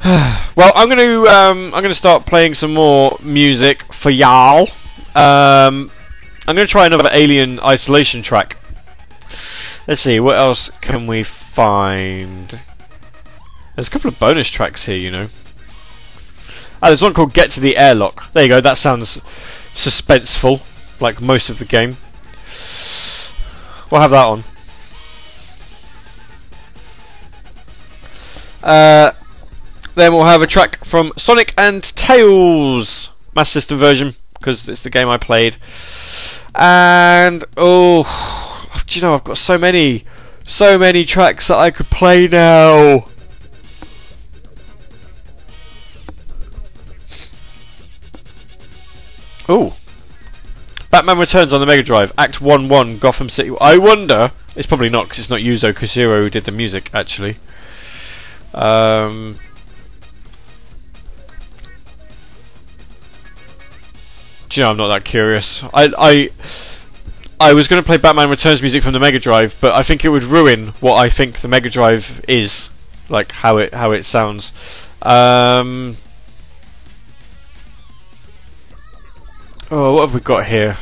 well, I'm going to um, I'm going to start playing some more music for y'all. Um, I'm going to try another Alien Isolation track. Let's see what else can we find. There's a couple of bonus tracks here, you know. Ah, there's one called Get to the Airlock. There you go. That sounds suspenseful, like most of the game. We'll have that on. Uh, then we'll have a track from Sonic and Tails Master System version because it's the game I played. And oh, do you know I've got so many, so many tracks that I could play now. Oh, Batman Returns on the Mega Drive, Act One One, Gotham City. I wonder. It's probably not because it's not Yuzo Koshiro who did the music actually. Um, do you know I'm not that curious. I I I was going to play Batman Returns music from the Mega Drive, but I think it would ruin what I think the Mega Drive is, like how it how it sounds. Um, oh, what have we got here?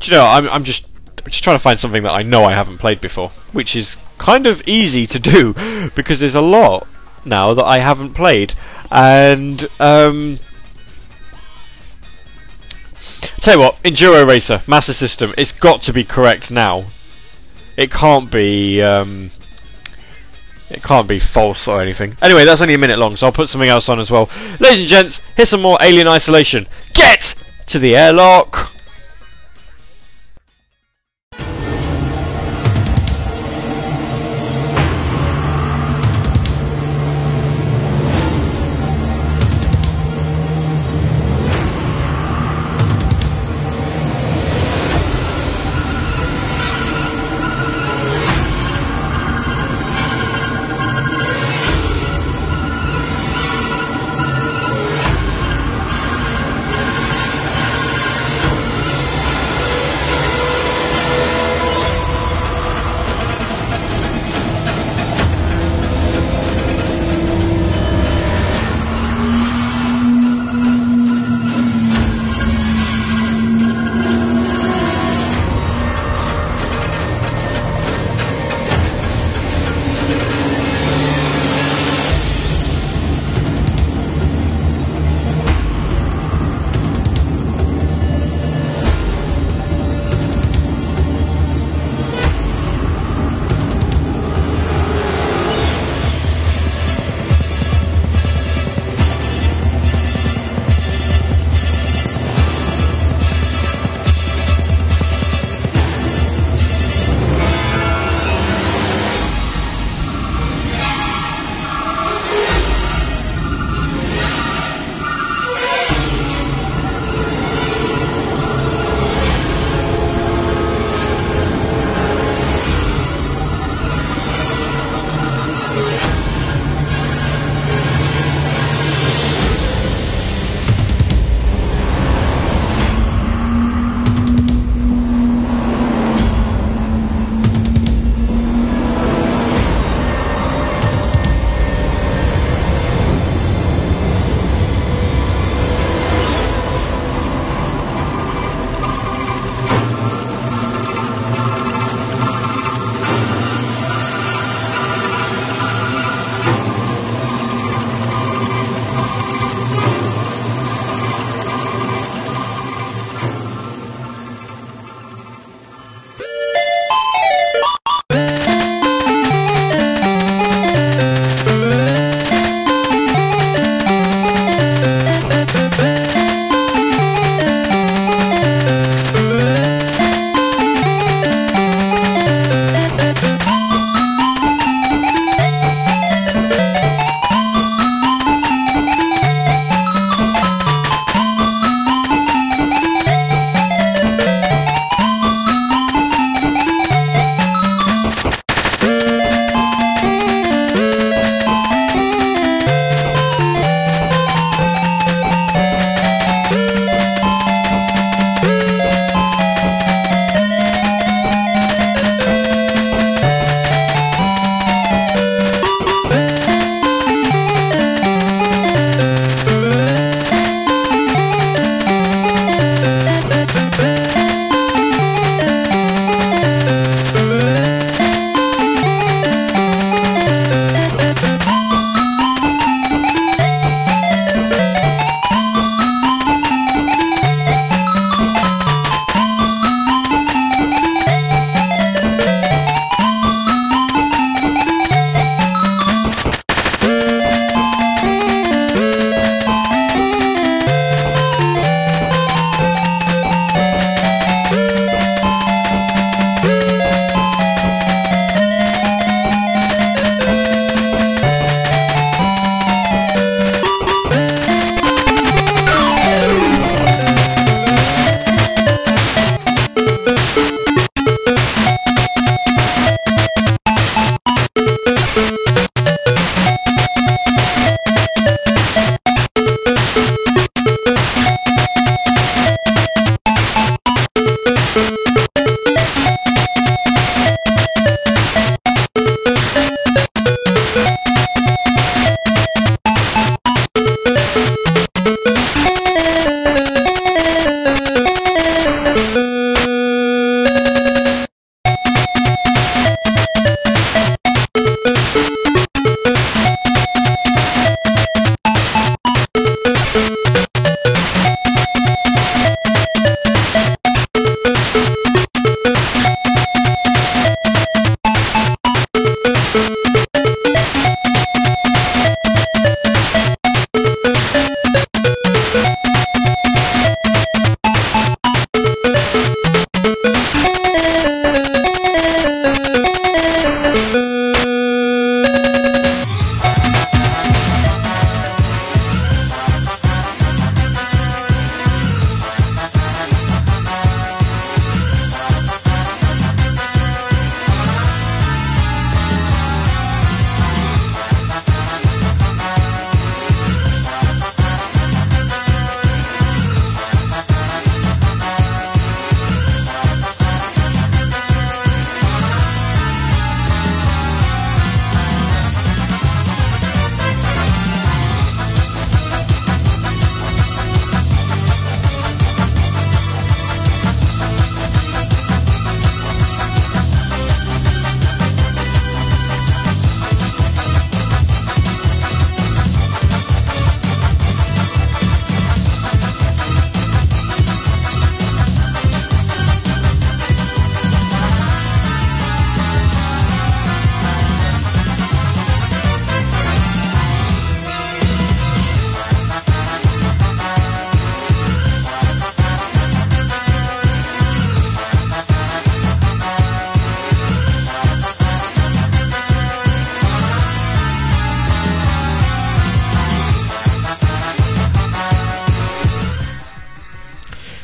Do you know? I'm I'm just I'm just trying to find something that I know I haven't played before, which is kind of easy to do because there's a lot now that I haven't played, and um, tell you what, Enduro Racer Master System, it's got to be correct now. It can't be. Um, it can't be false or anything. Anyway, that's only a minute long, so I'll put something else on as well. Ladies and gents, here's some more Alien Isolation. Get to the airlock.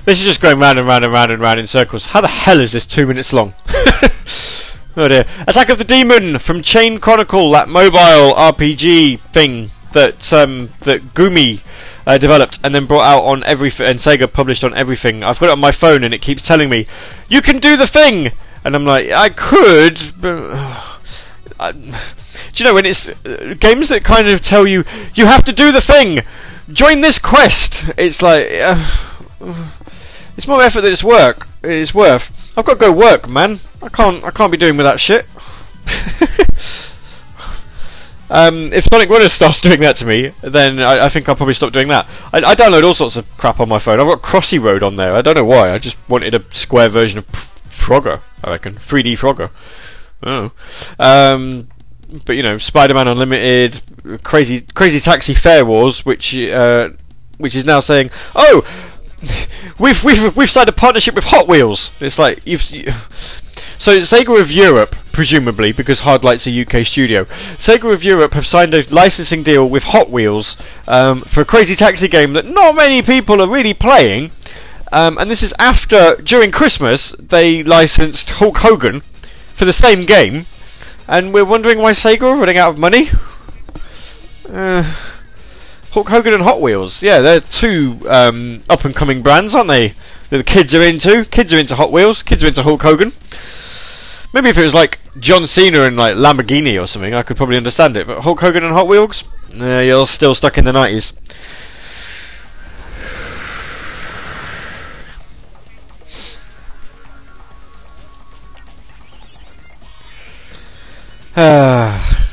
This is just going round and round and round and round in circles. How the hell is this two minutes long? oh dear. Attack of the Demon from Chain Chronicle, that mobile RPG thing that um, that Gumi uh, developed and then brought out on every and Sega published on everything. I've got it on my phone and it keeps telling me, "You can do the thing," and I'm like, "I could." But, I, do you know when it's uh, games that kind of tell you you have to do the thing? Join this quest. It's like uh, it's more effort than it's work. It's worth. I've got to go work, man. I can't. I can't be doing with that shit. um, if Sonic Runners starts doing that to me, then I, I think I'll probably stop doing that. I, I download all sorts of crap on my phone. I've got Crossy Road on there. I don't know why. I just wanted a square version of Frogger. I reckon 3D Frogger. Oh. Um, but you know, Spider-Man Unlimited, crazy, crazy Taxi Fare Wars, which uh, which is now saying, "Oh, we've we've we've signed a partnership with Hot Wheels." It's like you've. You, so Sega of Europe, presumably because Hardlight's a UK studio, Sega of Europe have signed a licensing deal with Hot Wheels um, for a Crazy Taxi game that not many people are really playing. Um, and this is after, during Christmas, they licensed Hulk Hogan for the same game, and we're wondering why Sega are running out of money. Uh, Hulk Hogan and Hot Wheels, yeah, they're two um, up and coming brands, aren't they? That the kids are into. Kids are into Hot Wheels. Kids are into Hulk Hogan. Maybe if it was like John Cena and like Lamborghini or something, I could probably understand it. But Hulk Hogan and Hot Wheels, uh, you're still stuck in the nineties.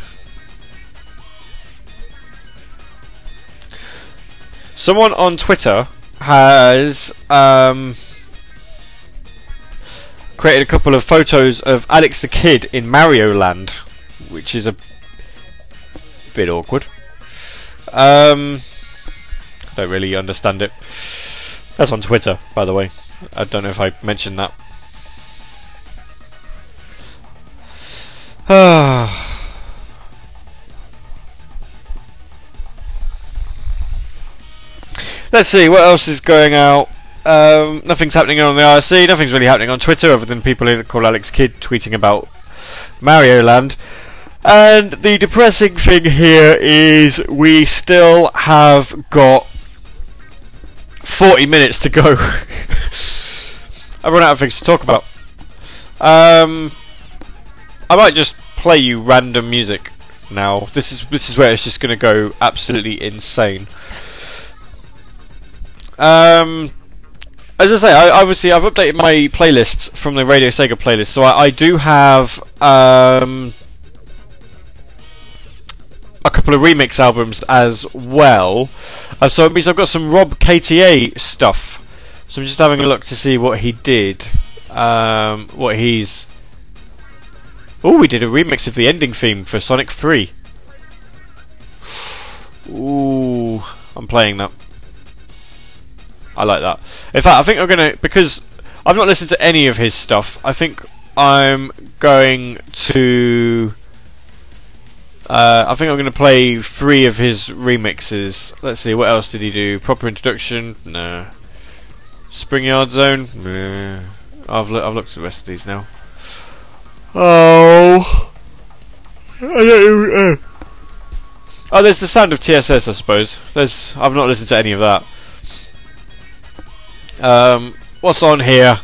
Someone on Twitter has um, created a couple of photos of Alex the Kid in Mario Land, which is a bit awkward. Um, I don't really understand it. That's on Twitter, by the way. I don't know if I mentioned that. Let's see what else is going out. Um, nothing's happening on the IRC. Nothing's really happening on Twitter other than people who call Alex Kidd tweeting about Mario Land. And the depressing thing here is we still have got 40 minutes to go. I've run out of things to talk about. Um, I might just play you random music now. This is this is where it's just going to go absolutely insane. Um, as I say, I, obviously I've updated my playlists from the Radio Sega playlist, so I, I do have um, a couple of remix albums as well. Uh, so it means I've got some Rob KTA stuff. So I'm just having a look to see what he did, um, what he's. Oh, we did a remix of the ending theme for Sonic 3. Ooh, I'm playing that. I like that. In fact, I think I'm gonna because I've not listened to any of his stuff. I think I'm going to. Uh, I think I'm going to play three of his remixes. Let's see, what else did he do? Proper introduction? No. Spring Yard Zone? Nah. I've lo- I've looked at the rest of these now. Oh, I don't even. Uh. Oh, there's the sound of TSS, I suppose. There's. I've not listened to any of that. Um, what's on here?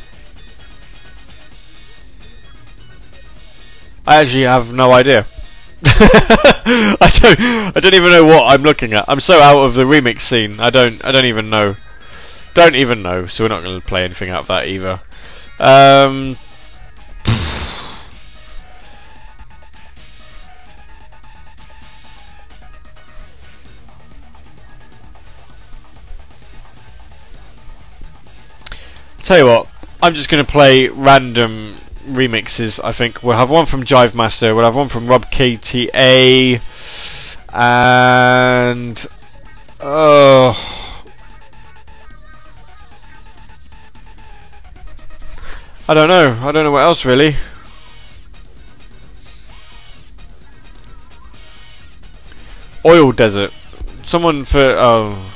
I actually have no idea. I don't. I don't even know what I'm looking at. I'm so out of the remix scene. I don't. I don't even know. Don't even know. So we're not going to play anything out of that either. Um, Tell you what, I'm just going to play random remixes. I think we'll have one from Jive Master, we'll have one from Rob KTA, and oh, I don't know. I don't know what else really. Oil Desert. Someone for oh.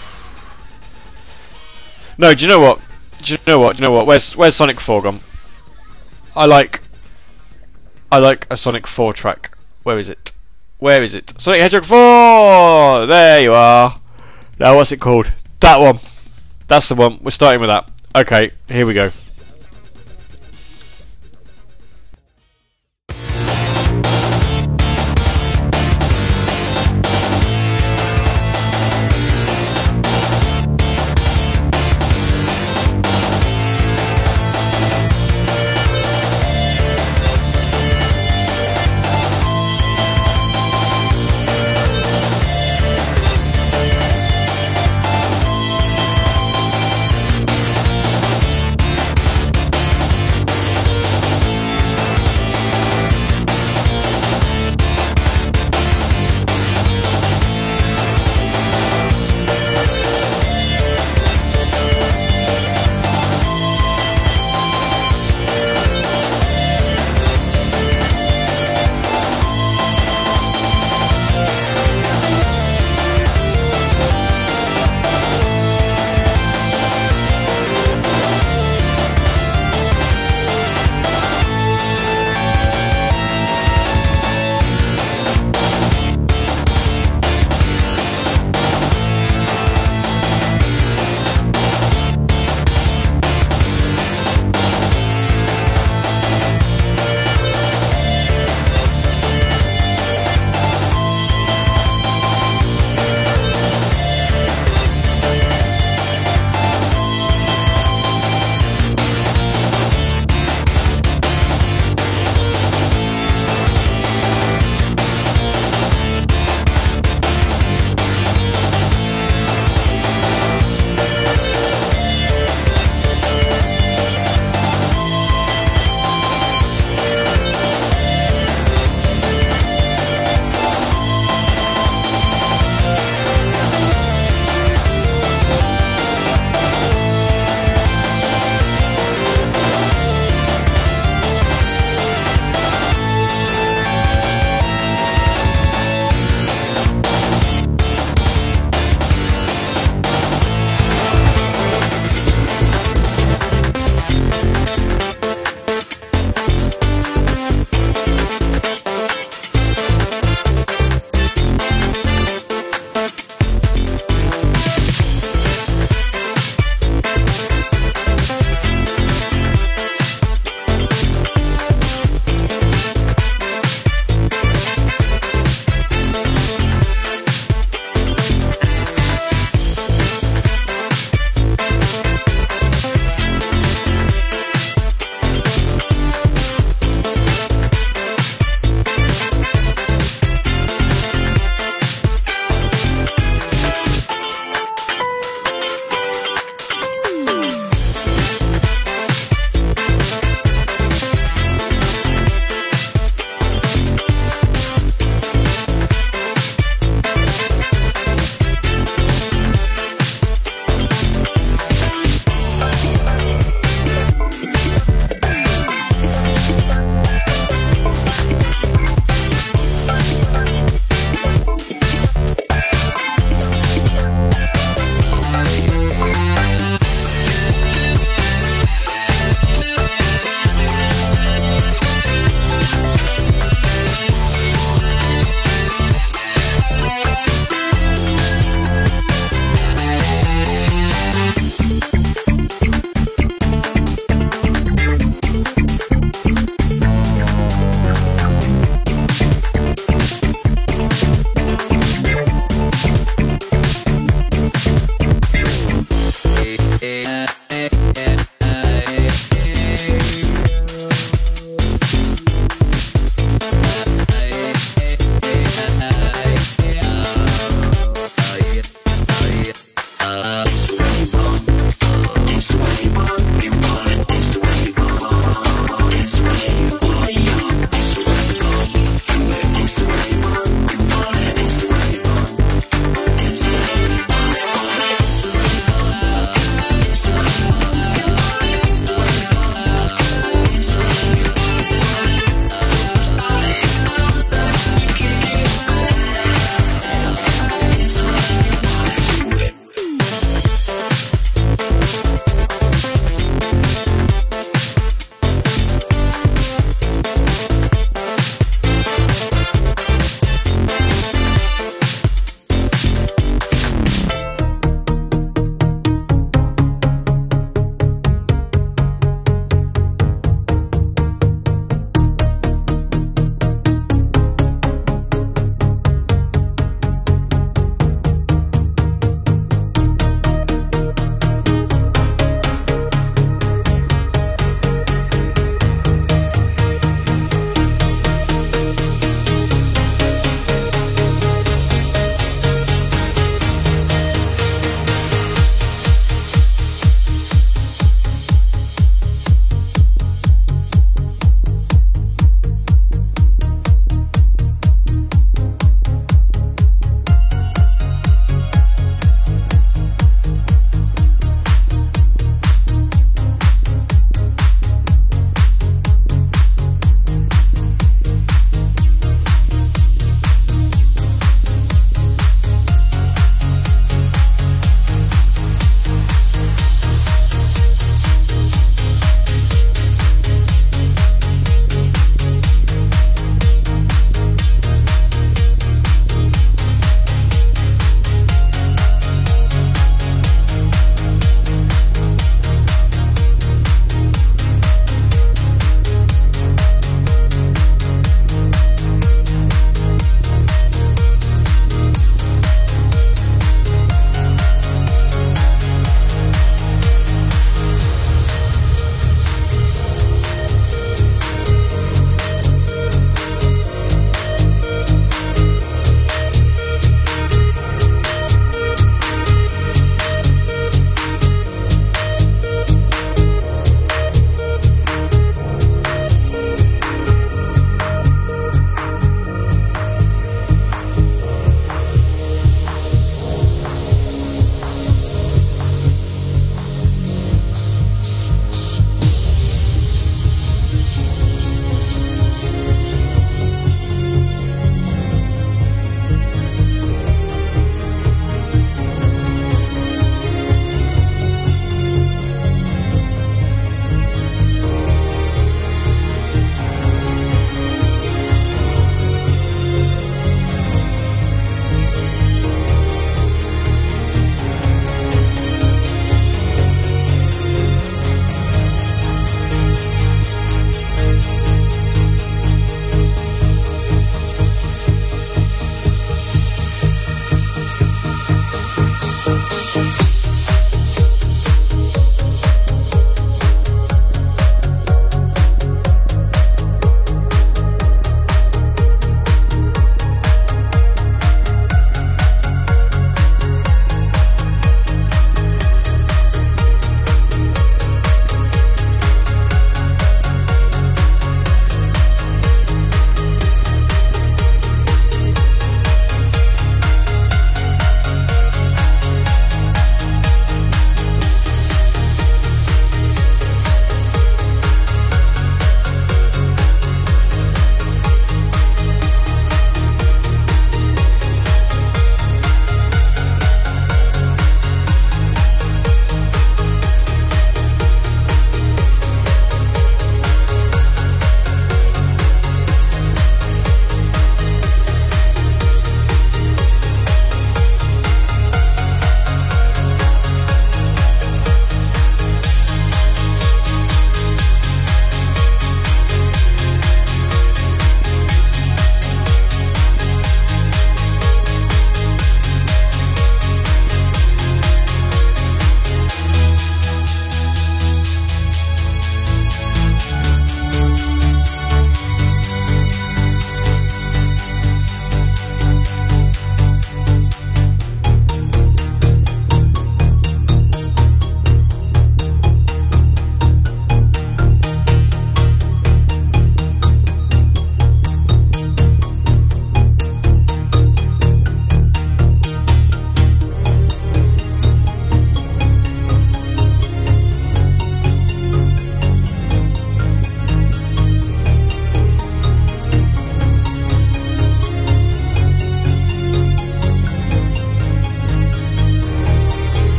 No, do you know what? Do you know what? Do you know what? Where's Where's Sonic Four gone? I like. I like a Sonic Four track. Where is it? Where is it? Sonic Hedgehog Four. There you are. Now what's it called? That one. That's the one. We're starting with that. Okay, here we go.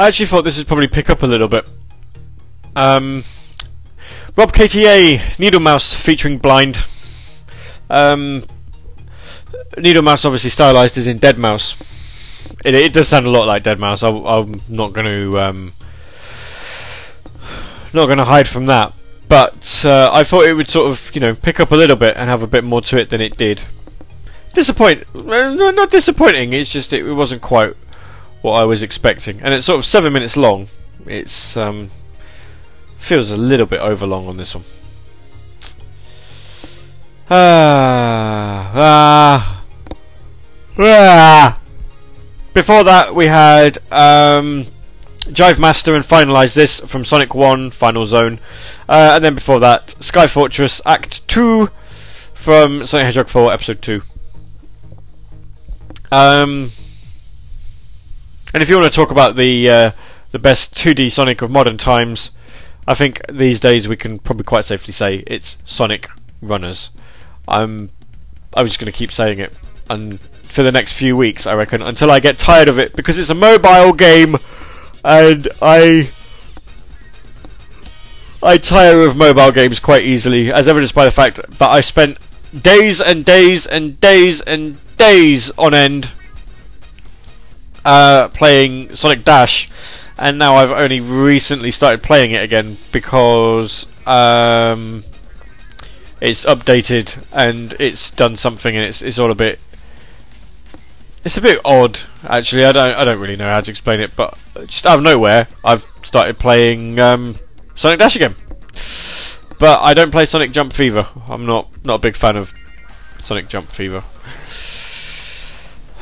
I actually thought this would probably pick up a little bit. Um, Rob KTA, Needle Mouse featuring Blind. Um, Needle Mouse obviously stylized is in Deadmau5. It, it does sound a lot like Deadmau5. I, am not going to um, not going to hide from that. But uh, I thought it would sort of you know pick up a little bit and have a bit more to it than it did. Disappoint? uh, not disappointing. It's just it, it wasn't quite what I was expecting, and it's sort of seven minutes long. It's um, feels a little bit overlong on this one. Ah, ah, ah. Before that, we had um, Jive Master and Finalize This from Sonic 1 Final Zone. Uh, and then before that, Sky Fortress Act 2 from Sonic Hedgehog 4 Episode 2. Um, and if you want to talk about the uh, the best 2D Sonic of modern times, I think these days we can probably quite safely say it's Sonic Runners. I'm I'm just going to keep saying it, and for the next few weeks, I reckon, until I get tired of it because it's a mobile game, and I I tire of mobile games quite easily, as evidenced by the fact that I spent days and days and days and days on end uh, playing Sonic Dash, and now I've only recently started playing it again because um, it's updated and it's done something, and it's it's all a bit. It's a bit odd, actually. I don't I don't really know how to explain it, but just out of nowhere, I've started playing um, Sonic Dash again. But I don't play Sonic Jump Fever. I'm not not a big fan of Sonic Jump Fever.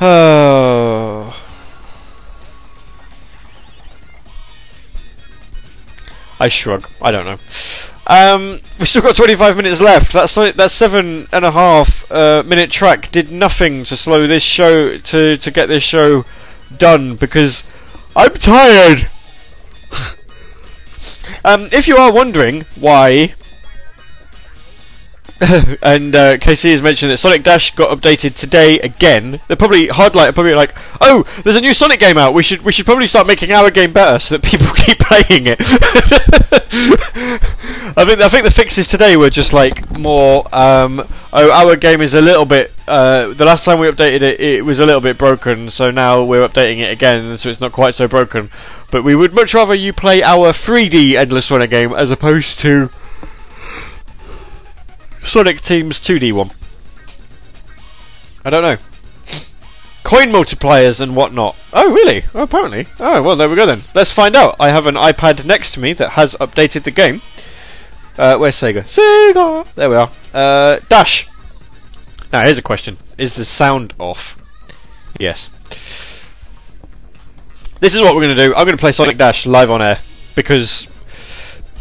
Oh. I shrug. I don't know. Um, we've still got 25 minutes left. That so- that seven and a half uh, minute track did nothing to slow this show to to get this show done because I'm tired. um, if you are wondering why. and uh, KC has mentioned that Sonic Dash got updated today again. They're probably Hardlight are probably like, oh, there's a new Sonic game out. We should we should probably start making our game better so that people keep playing it. I think I think the fixes today were just like more. Um, oh, our game is a little bit. Uh, the last time we updated it, it was a little bit broken. So now we're updating it again, so it's not quite so broken. But we would much rather you play our 3D Endless Runner game as opposed to Sonic Team's 2D one. I don't know. Coin multipliers and whatnot. Oh, really? Oh, apparently. Oh, well, there we go then. Let's find out. I have an iPad next to me that has updated the game. Uh, where's Sega? Sega! There we are. Uh, Dash! Now, here's a question Is the sound off? Yes. This is what we're going to do. I'm going to play Sonic Dash live on air because.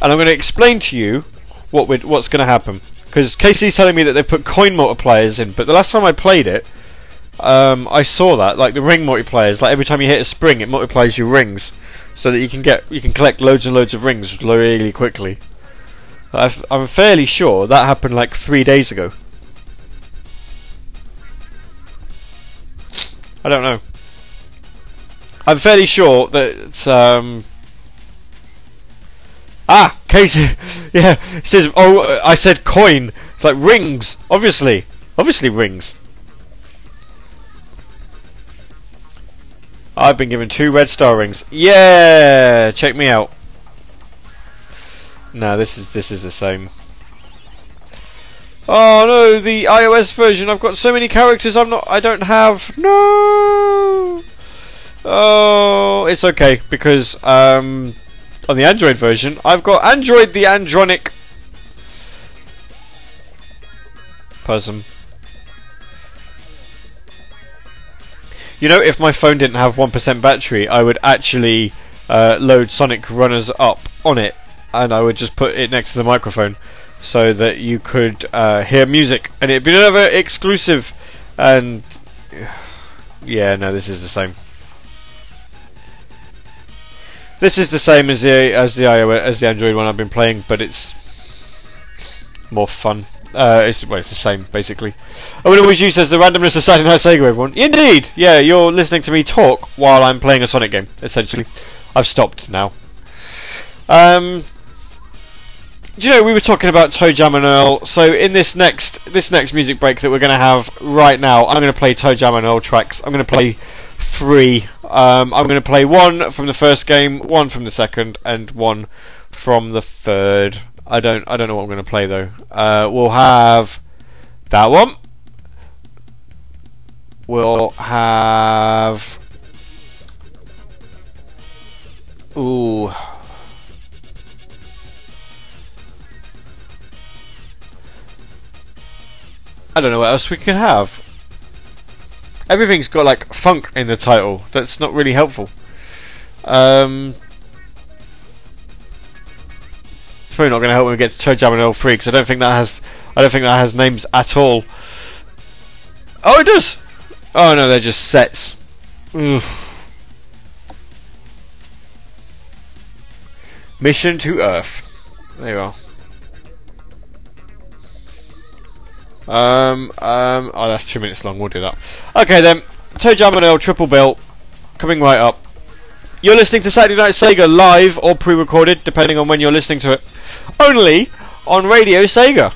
And I'm going to explain to you what what's going to happen. Because Casey's telling me that they put coin multipliers in, but the last time I played it, um, I saw that like the ring multipliers. Like every time you hit a spring, it multiplies your rings, so that you can get you can collect loads and loads of rings really quickly. I've, I'm fairly sure that happened like three days ago. I don't know. I'm fairly sure that um, Ah, Casey. yeah, it says. Oh, uh, I said coin. It's like rings. Obviously, obviously rings. I've been given two red star rings. Yeah, check me out. No, this is this is the same. Oh no, the iOS version. I've got so many characters. I'm not. I don't have. No. Oh, it's okay because um, on the Android version, I've got Android the Andronic person. You know, if my phone didn't have 1% battery, I would actually uh, load Sonic Runners up on it and I would just put it next to the microphone so that you could uh, hear music and it'd be another exclusive and yeah no this is the same this is the same as the as the iOS as the Android one I've been playing but it's more fun uh, it's, well, it's the same, basically. I would always use as the randomness of Saturday Night Sega, everyone. Indeed! Yeah, you're listening to me talk while I'm playing a Sonic game, essentially. I've stopped now. Um, do you know we were talking about ToeJam and Earl? So in this next this next music break that we're going to have right now, I'm going to play ToeJam and Earl tracks. I'm going to play three. Um, I'm going to play one from the first game, one from the second, and one from the third. I don't I don't know what I'm going to play though. Uh, we'll have that one. We'll have. Ooh. I don't know what else we could have. Everything's got like funk in the title. That's not really helpful. Um, it's probably not going to help when we get to ToeJam and Earl 3 because I don't think that has. I don't think that has names at all. Oh, it does. Oh no, they're just sets. Ugh. Mission to Earth. There you are. Um, um, oh, that's two minutes long. We'll do that. Okay then. ToeJam and Earl Triple Bill coming right up. You're listening to Saturday Night Sega live or pre-recorded, depending on when you're listening to it. Only on Radio Sega.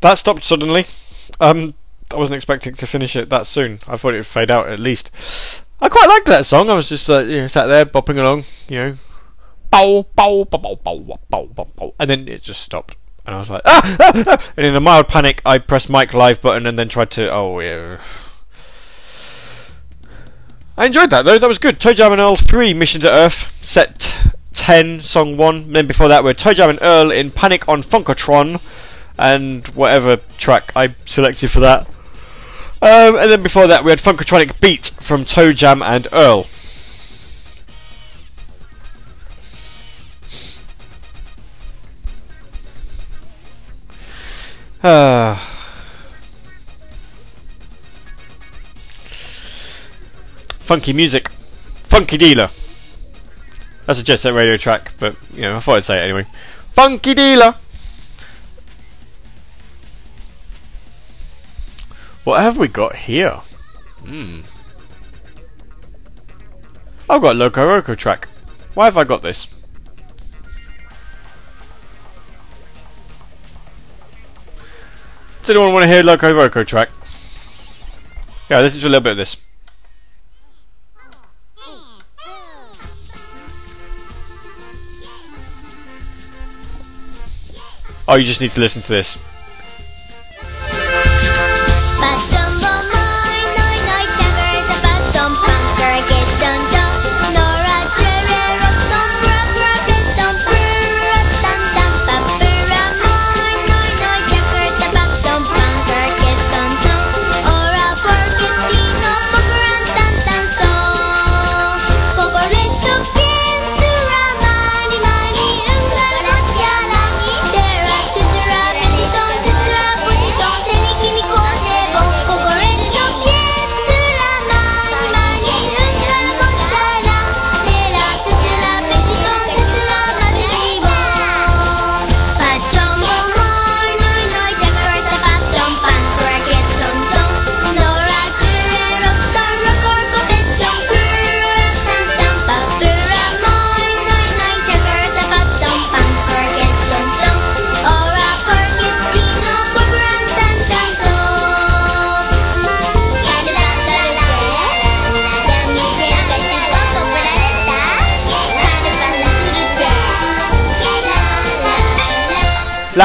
That stopped suddenly. Um, I wasn't expecting to finish it that soon. I thought it would fade out at least. I quite liked that song. I was just uh, you know, sat there bopping along, you know, bow, bow, bow, bow, bow, bow, bow, bow, and then it just stopped. And I was like, ah, ah, ah! And in a mild panic, I pressed mic live button and then tried to. Oh yeah. I enjoyed that though. That was good. ToeJam and Earl three Mission to Earth set ten song one. Then before that, we had ToeJam and Earl in Panic on Funkotron, and whatever track I selected for that. Um, and then before that, we had Funkotronic Beat from ToeJam and Earl. Ah. Funky music. Funky Dealer. That's a Jet Set Radio track, but, you know, I thought I'd say it anyway. Funky Dealer! What have we got here? Hmm. I've got Loco Roco track. Why have I got this? Does anyone want to hear Loco Roco track? Yeah, listen to a little bit of this. Oh, you just need to listen to this but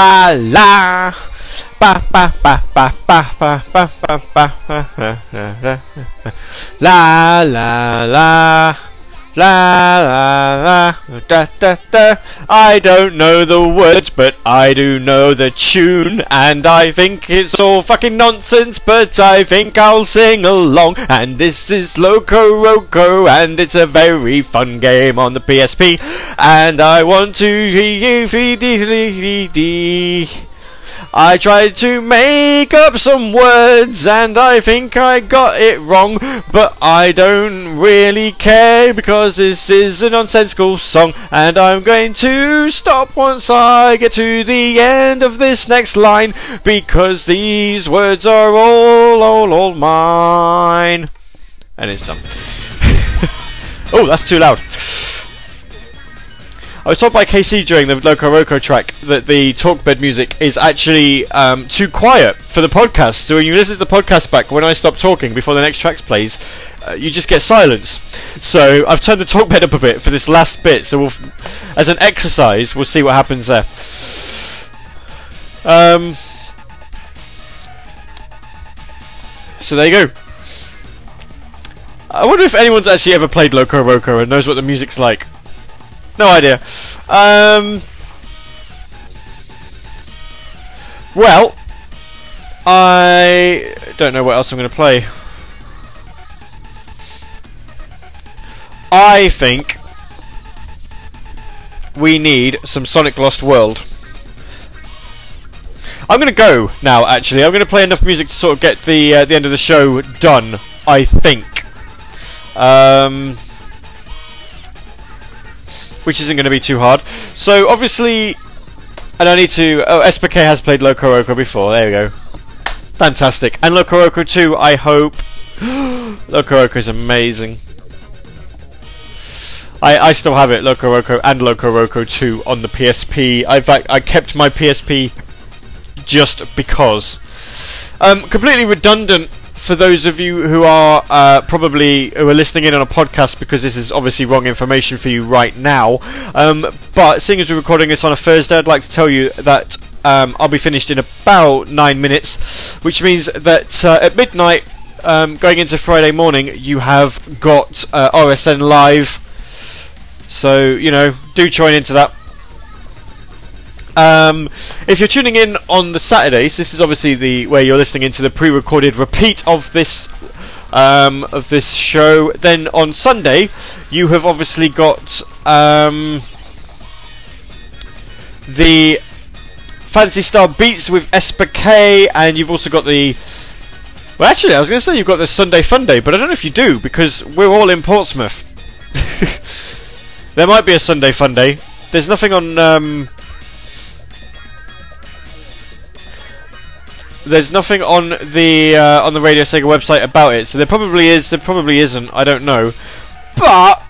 la la. Pa pa pa pa pa pa pa pa pa pa la la la. La la la da da da. I don't know the words but I do know the tune. And I think it's all fucking nonsense but I think I'll sing along. And this is Loco Roco and it's a very fun game on the PSP and I want to I tried to make up some words and I think I got it wrong, but I don't really care because this is a nonsensical song and I'm going to stop once I get to the end of this next line because these words are all, all, all mine. And it's done. oh, that's too loud. I was told by KC during the Loco Roco track that the talkbed music is actually um, too quiet for the podcast. So when you listen to the podcast back, when I stop talking before the next track plays, uh, you just get silence. So I've turned the talkbed up a bit for this last bit. So we'll, f- as an exercise, we'll see what happens there. Um, so there you go. I wonder if anyone's actually ever played Loco Roco and knows what the music's like. No idea. Um. Well, I don't know what else I'm going to play. I think we need some Sonic Lost World. I'm going to go now. Actually, I'm going to play enough music to sort of get the uh, the end of the show done. I think. Um, which isn't going to be too hard. So obviously, and I need to. Oh, SPK has played Loco Roco before. There we go. Fantastic. And Loco Roco 2, I hope. Loco Roco is amazing. I, I still have it, Loco Roco and Loco Roco 2 on the PSP. I've I kept my PSP just because. Um, completely redundant for those of you who are uh, probably who are listening in on a podcast because this is obviously wrong information for you right now. Um, but seeing as we're recording this on a Thursday, I'd like to tell you that um, I'll be finished in about nine minutes, which means that uh, at midnight, um, going into Friday morning, you have got uh, RSN live. So you know, do join into that. Um, if you're tuning in on the Saturdays, this is obviously the where you're listening into the pre-recorded repeat of this um, of this show. Then on Sunday, you have obviously got um, the Phantasy Star Beats with SPK, and you've also got the. Well, actually, I was going to say you've got the Sunday Fun Day, but I don't know if you do because we're all in Portsmouth. there might be a Sunday Fun Day. There's nothing on. Um, there's nothing on the uh, on the Radio Sega website about it, so there probably is, there probably isn't. I don't know, but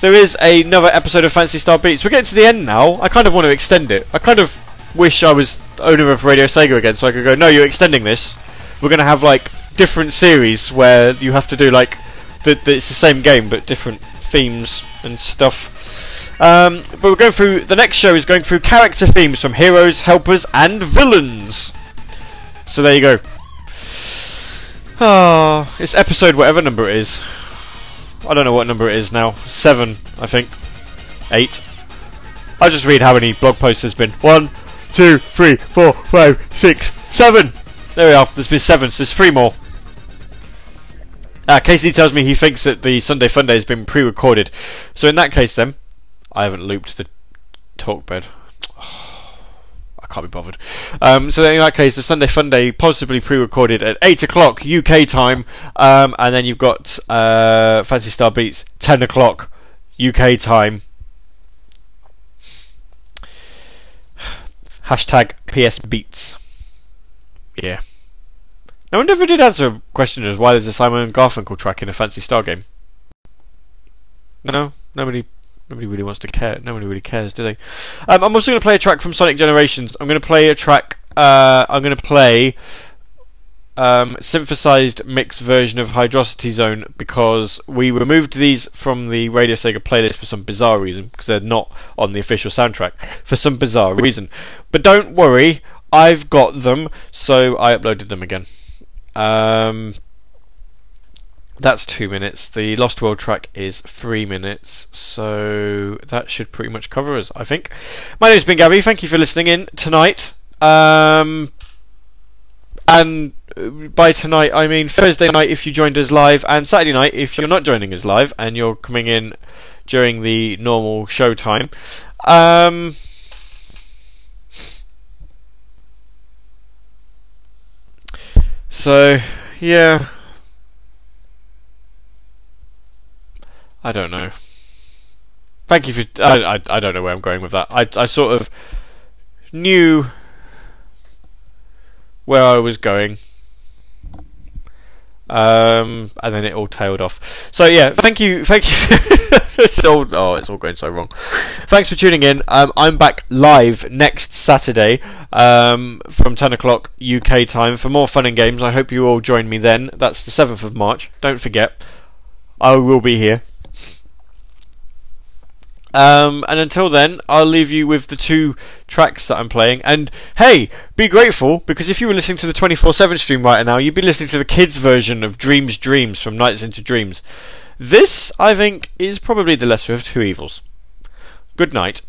there is another episode of Phantasy Star Beats. We're getting to the end now. I kind of want to extend it. I kind of wish I was owner of Radio Sega again, so I could go. No, you're extending this. We're going to have like different series where you have to do like the, the, it's the same game but different themes and stuff. Um, but we're going through the next show is going through character themes from heroes, helpers, and villains. So there you go. Oh, it's episode whatever number it is. I don't know what number it is now. Seven, I think. Eight. I'll just read how many blog posts there's been. One, two, three, four, five, six, seven! There we are. There's been seven, so there's three more. Ah, Casey tells me he thinks that the Sunday Fun Day has been pre-recorded. So in that case, then, I haven't looped the talk bed. I can't be bothered. Um, so in that case, the Sunday Fun Day possibly pre-recorded at eight o'clock UK time, um, and then you've got uh, Phantasy Star Beats ten o'clock UK time. Hashtag PS Beats. Yeah. No one ever did answer a question as why there's a Simon Garfunkel track in a Phantasy Star game. No, nobody nobody really wants to care. Nobody really cares, do they? Um, I'm also going to play a track from Sonic Generations. I'm going to play a track. Uh, I'm going to play um, synthesized mix version of Hydrocity Zone because we removed these from the Radio Sega playlist for some bizarre reason because they're not on the official soundtrack for some bizarre reason. But don't worry, I've got them, so I uploaded them again. Um, that's two minutes. The Lost World track is three minutes, so that should pretty much cover us, I think. My name's been Gabby. Thank you for listening in tonight. Um, and uh, by tonight, I mean Thursday night if you joined us live, and Saturday night if you're not joining us live and you're coming in during the normal show time. Um, so, yeah. I don't know. Thank you for. I, I, I don't know where I'm going with that. I, I sort of knew where I was going. Um, and then it all tailed off. So yeah, thank you, thank you. it's all, oh, it's all going so wrong. Thanks for tuning in. Um, I'm back live next Saturday um, from 10 o'clock UK time for more fun and games. I hope you all join me then. That's the 7th of March. Don't forget, I will be here. Um, and until then, I'll leave you with the two tracks that I'm playing. And hey, be grateful because if you were listening to the 24 7 stream right now, you'd be listening to the kids' version of Dreams Dreams from NiGHTS into Dreams. This, I think, is probably the lesser of two evils. Good night.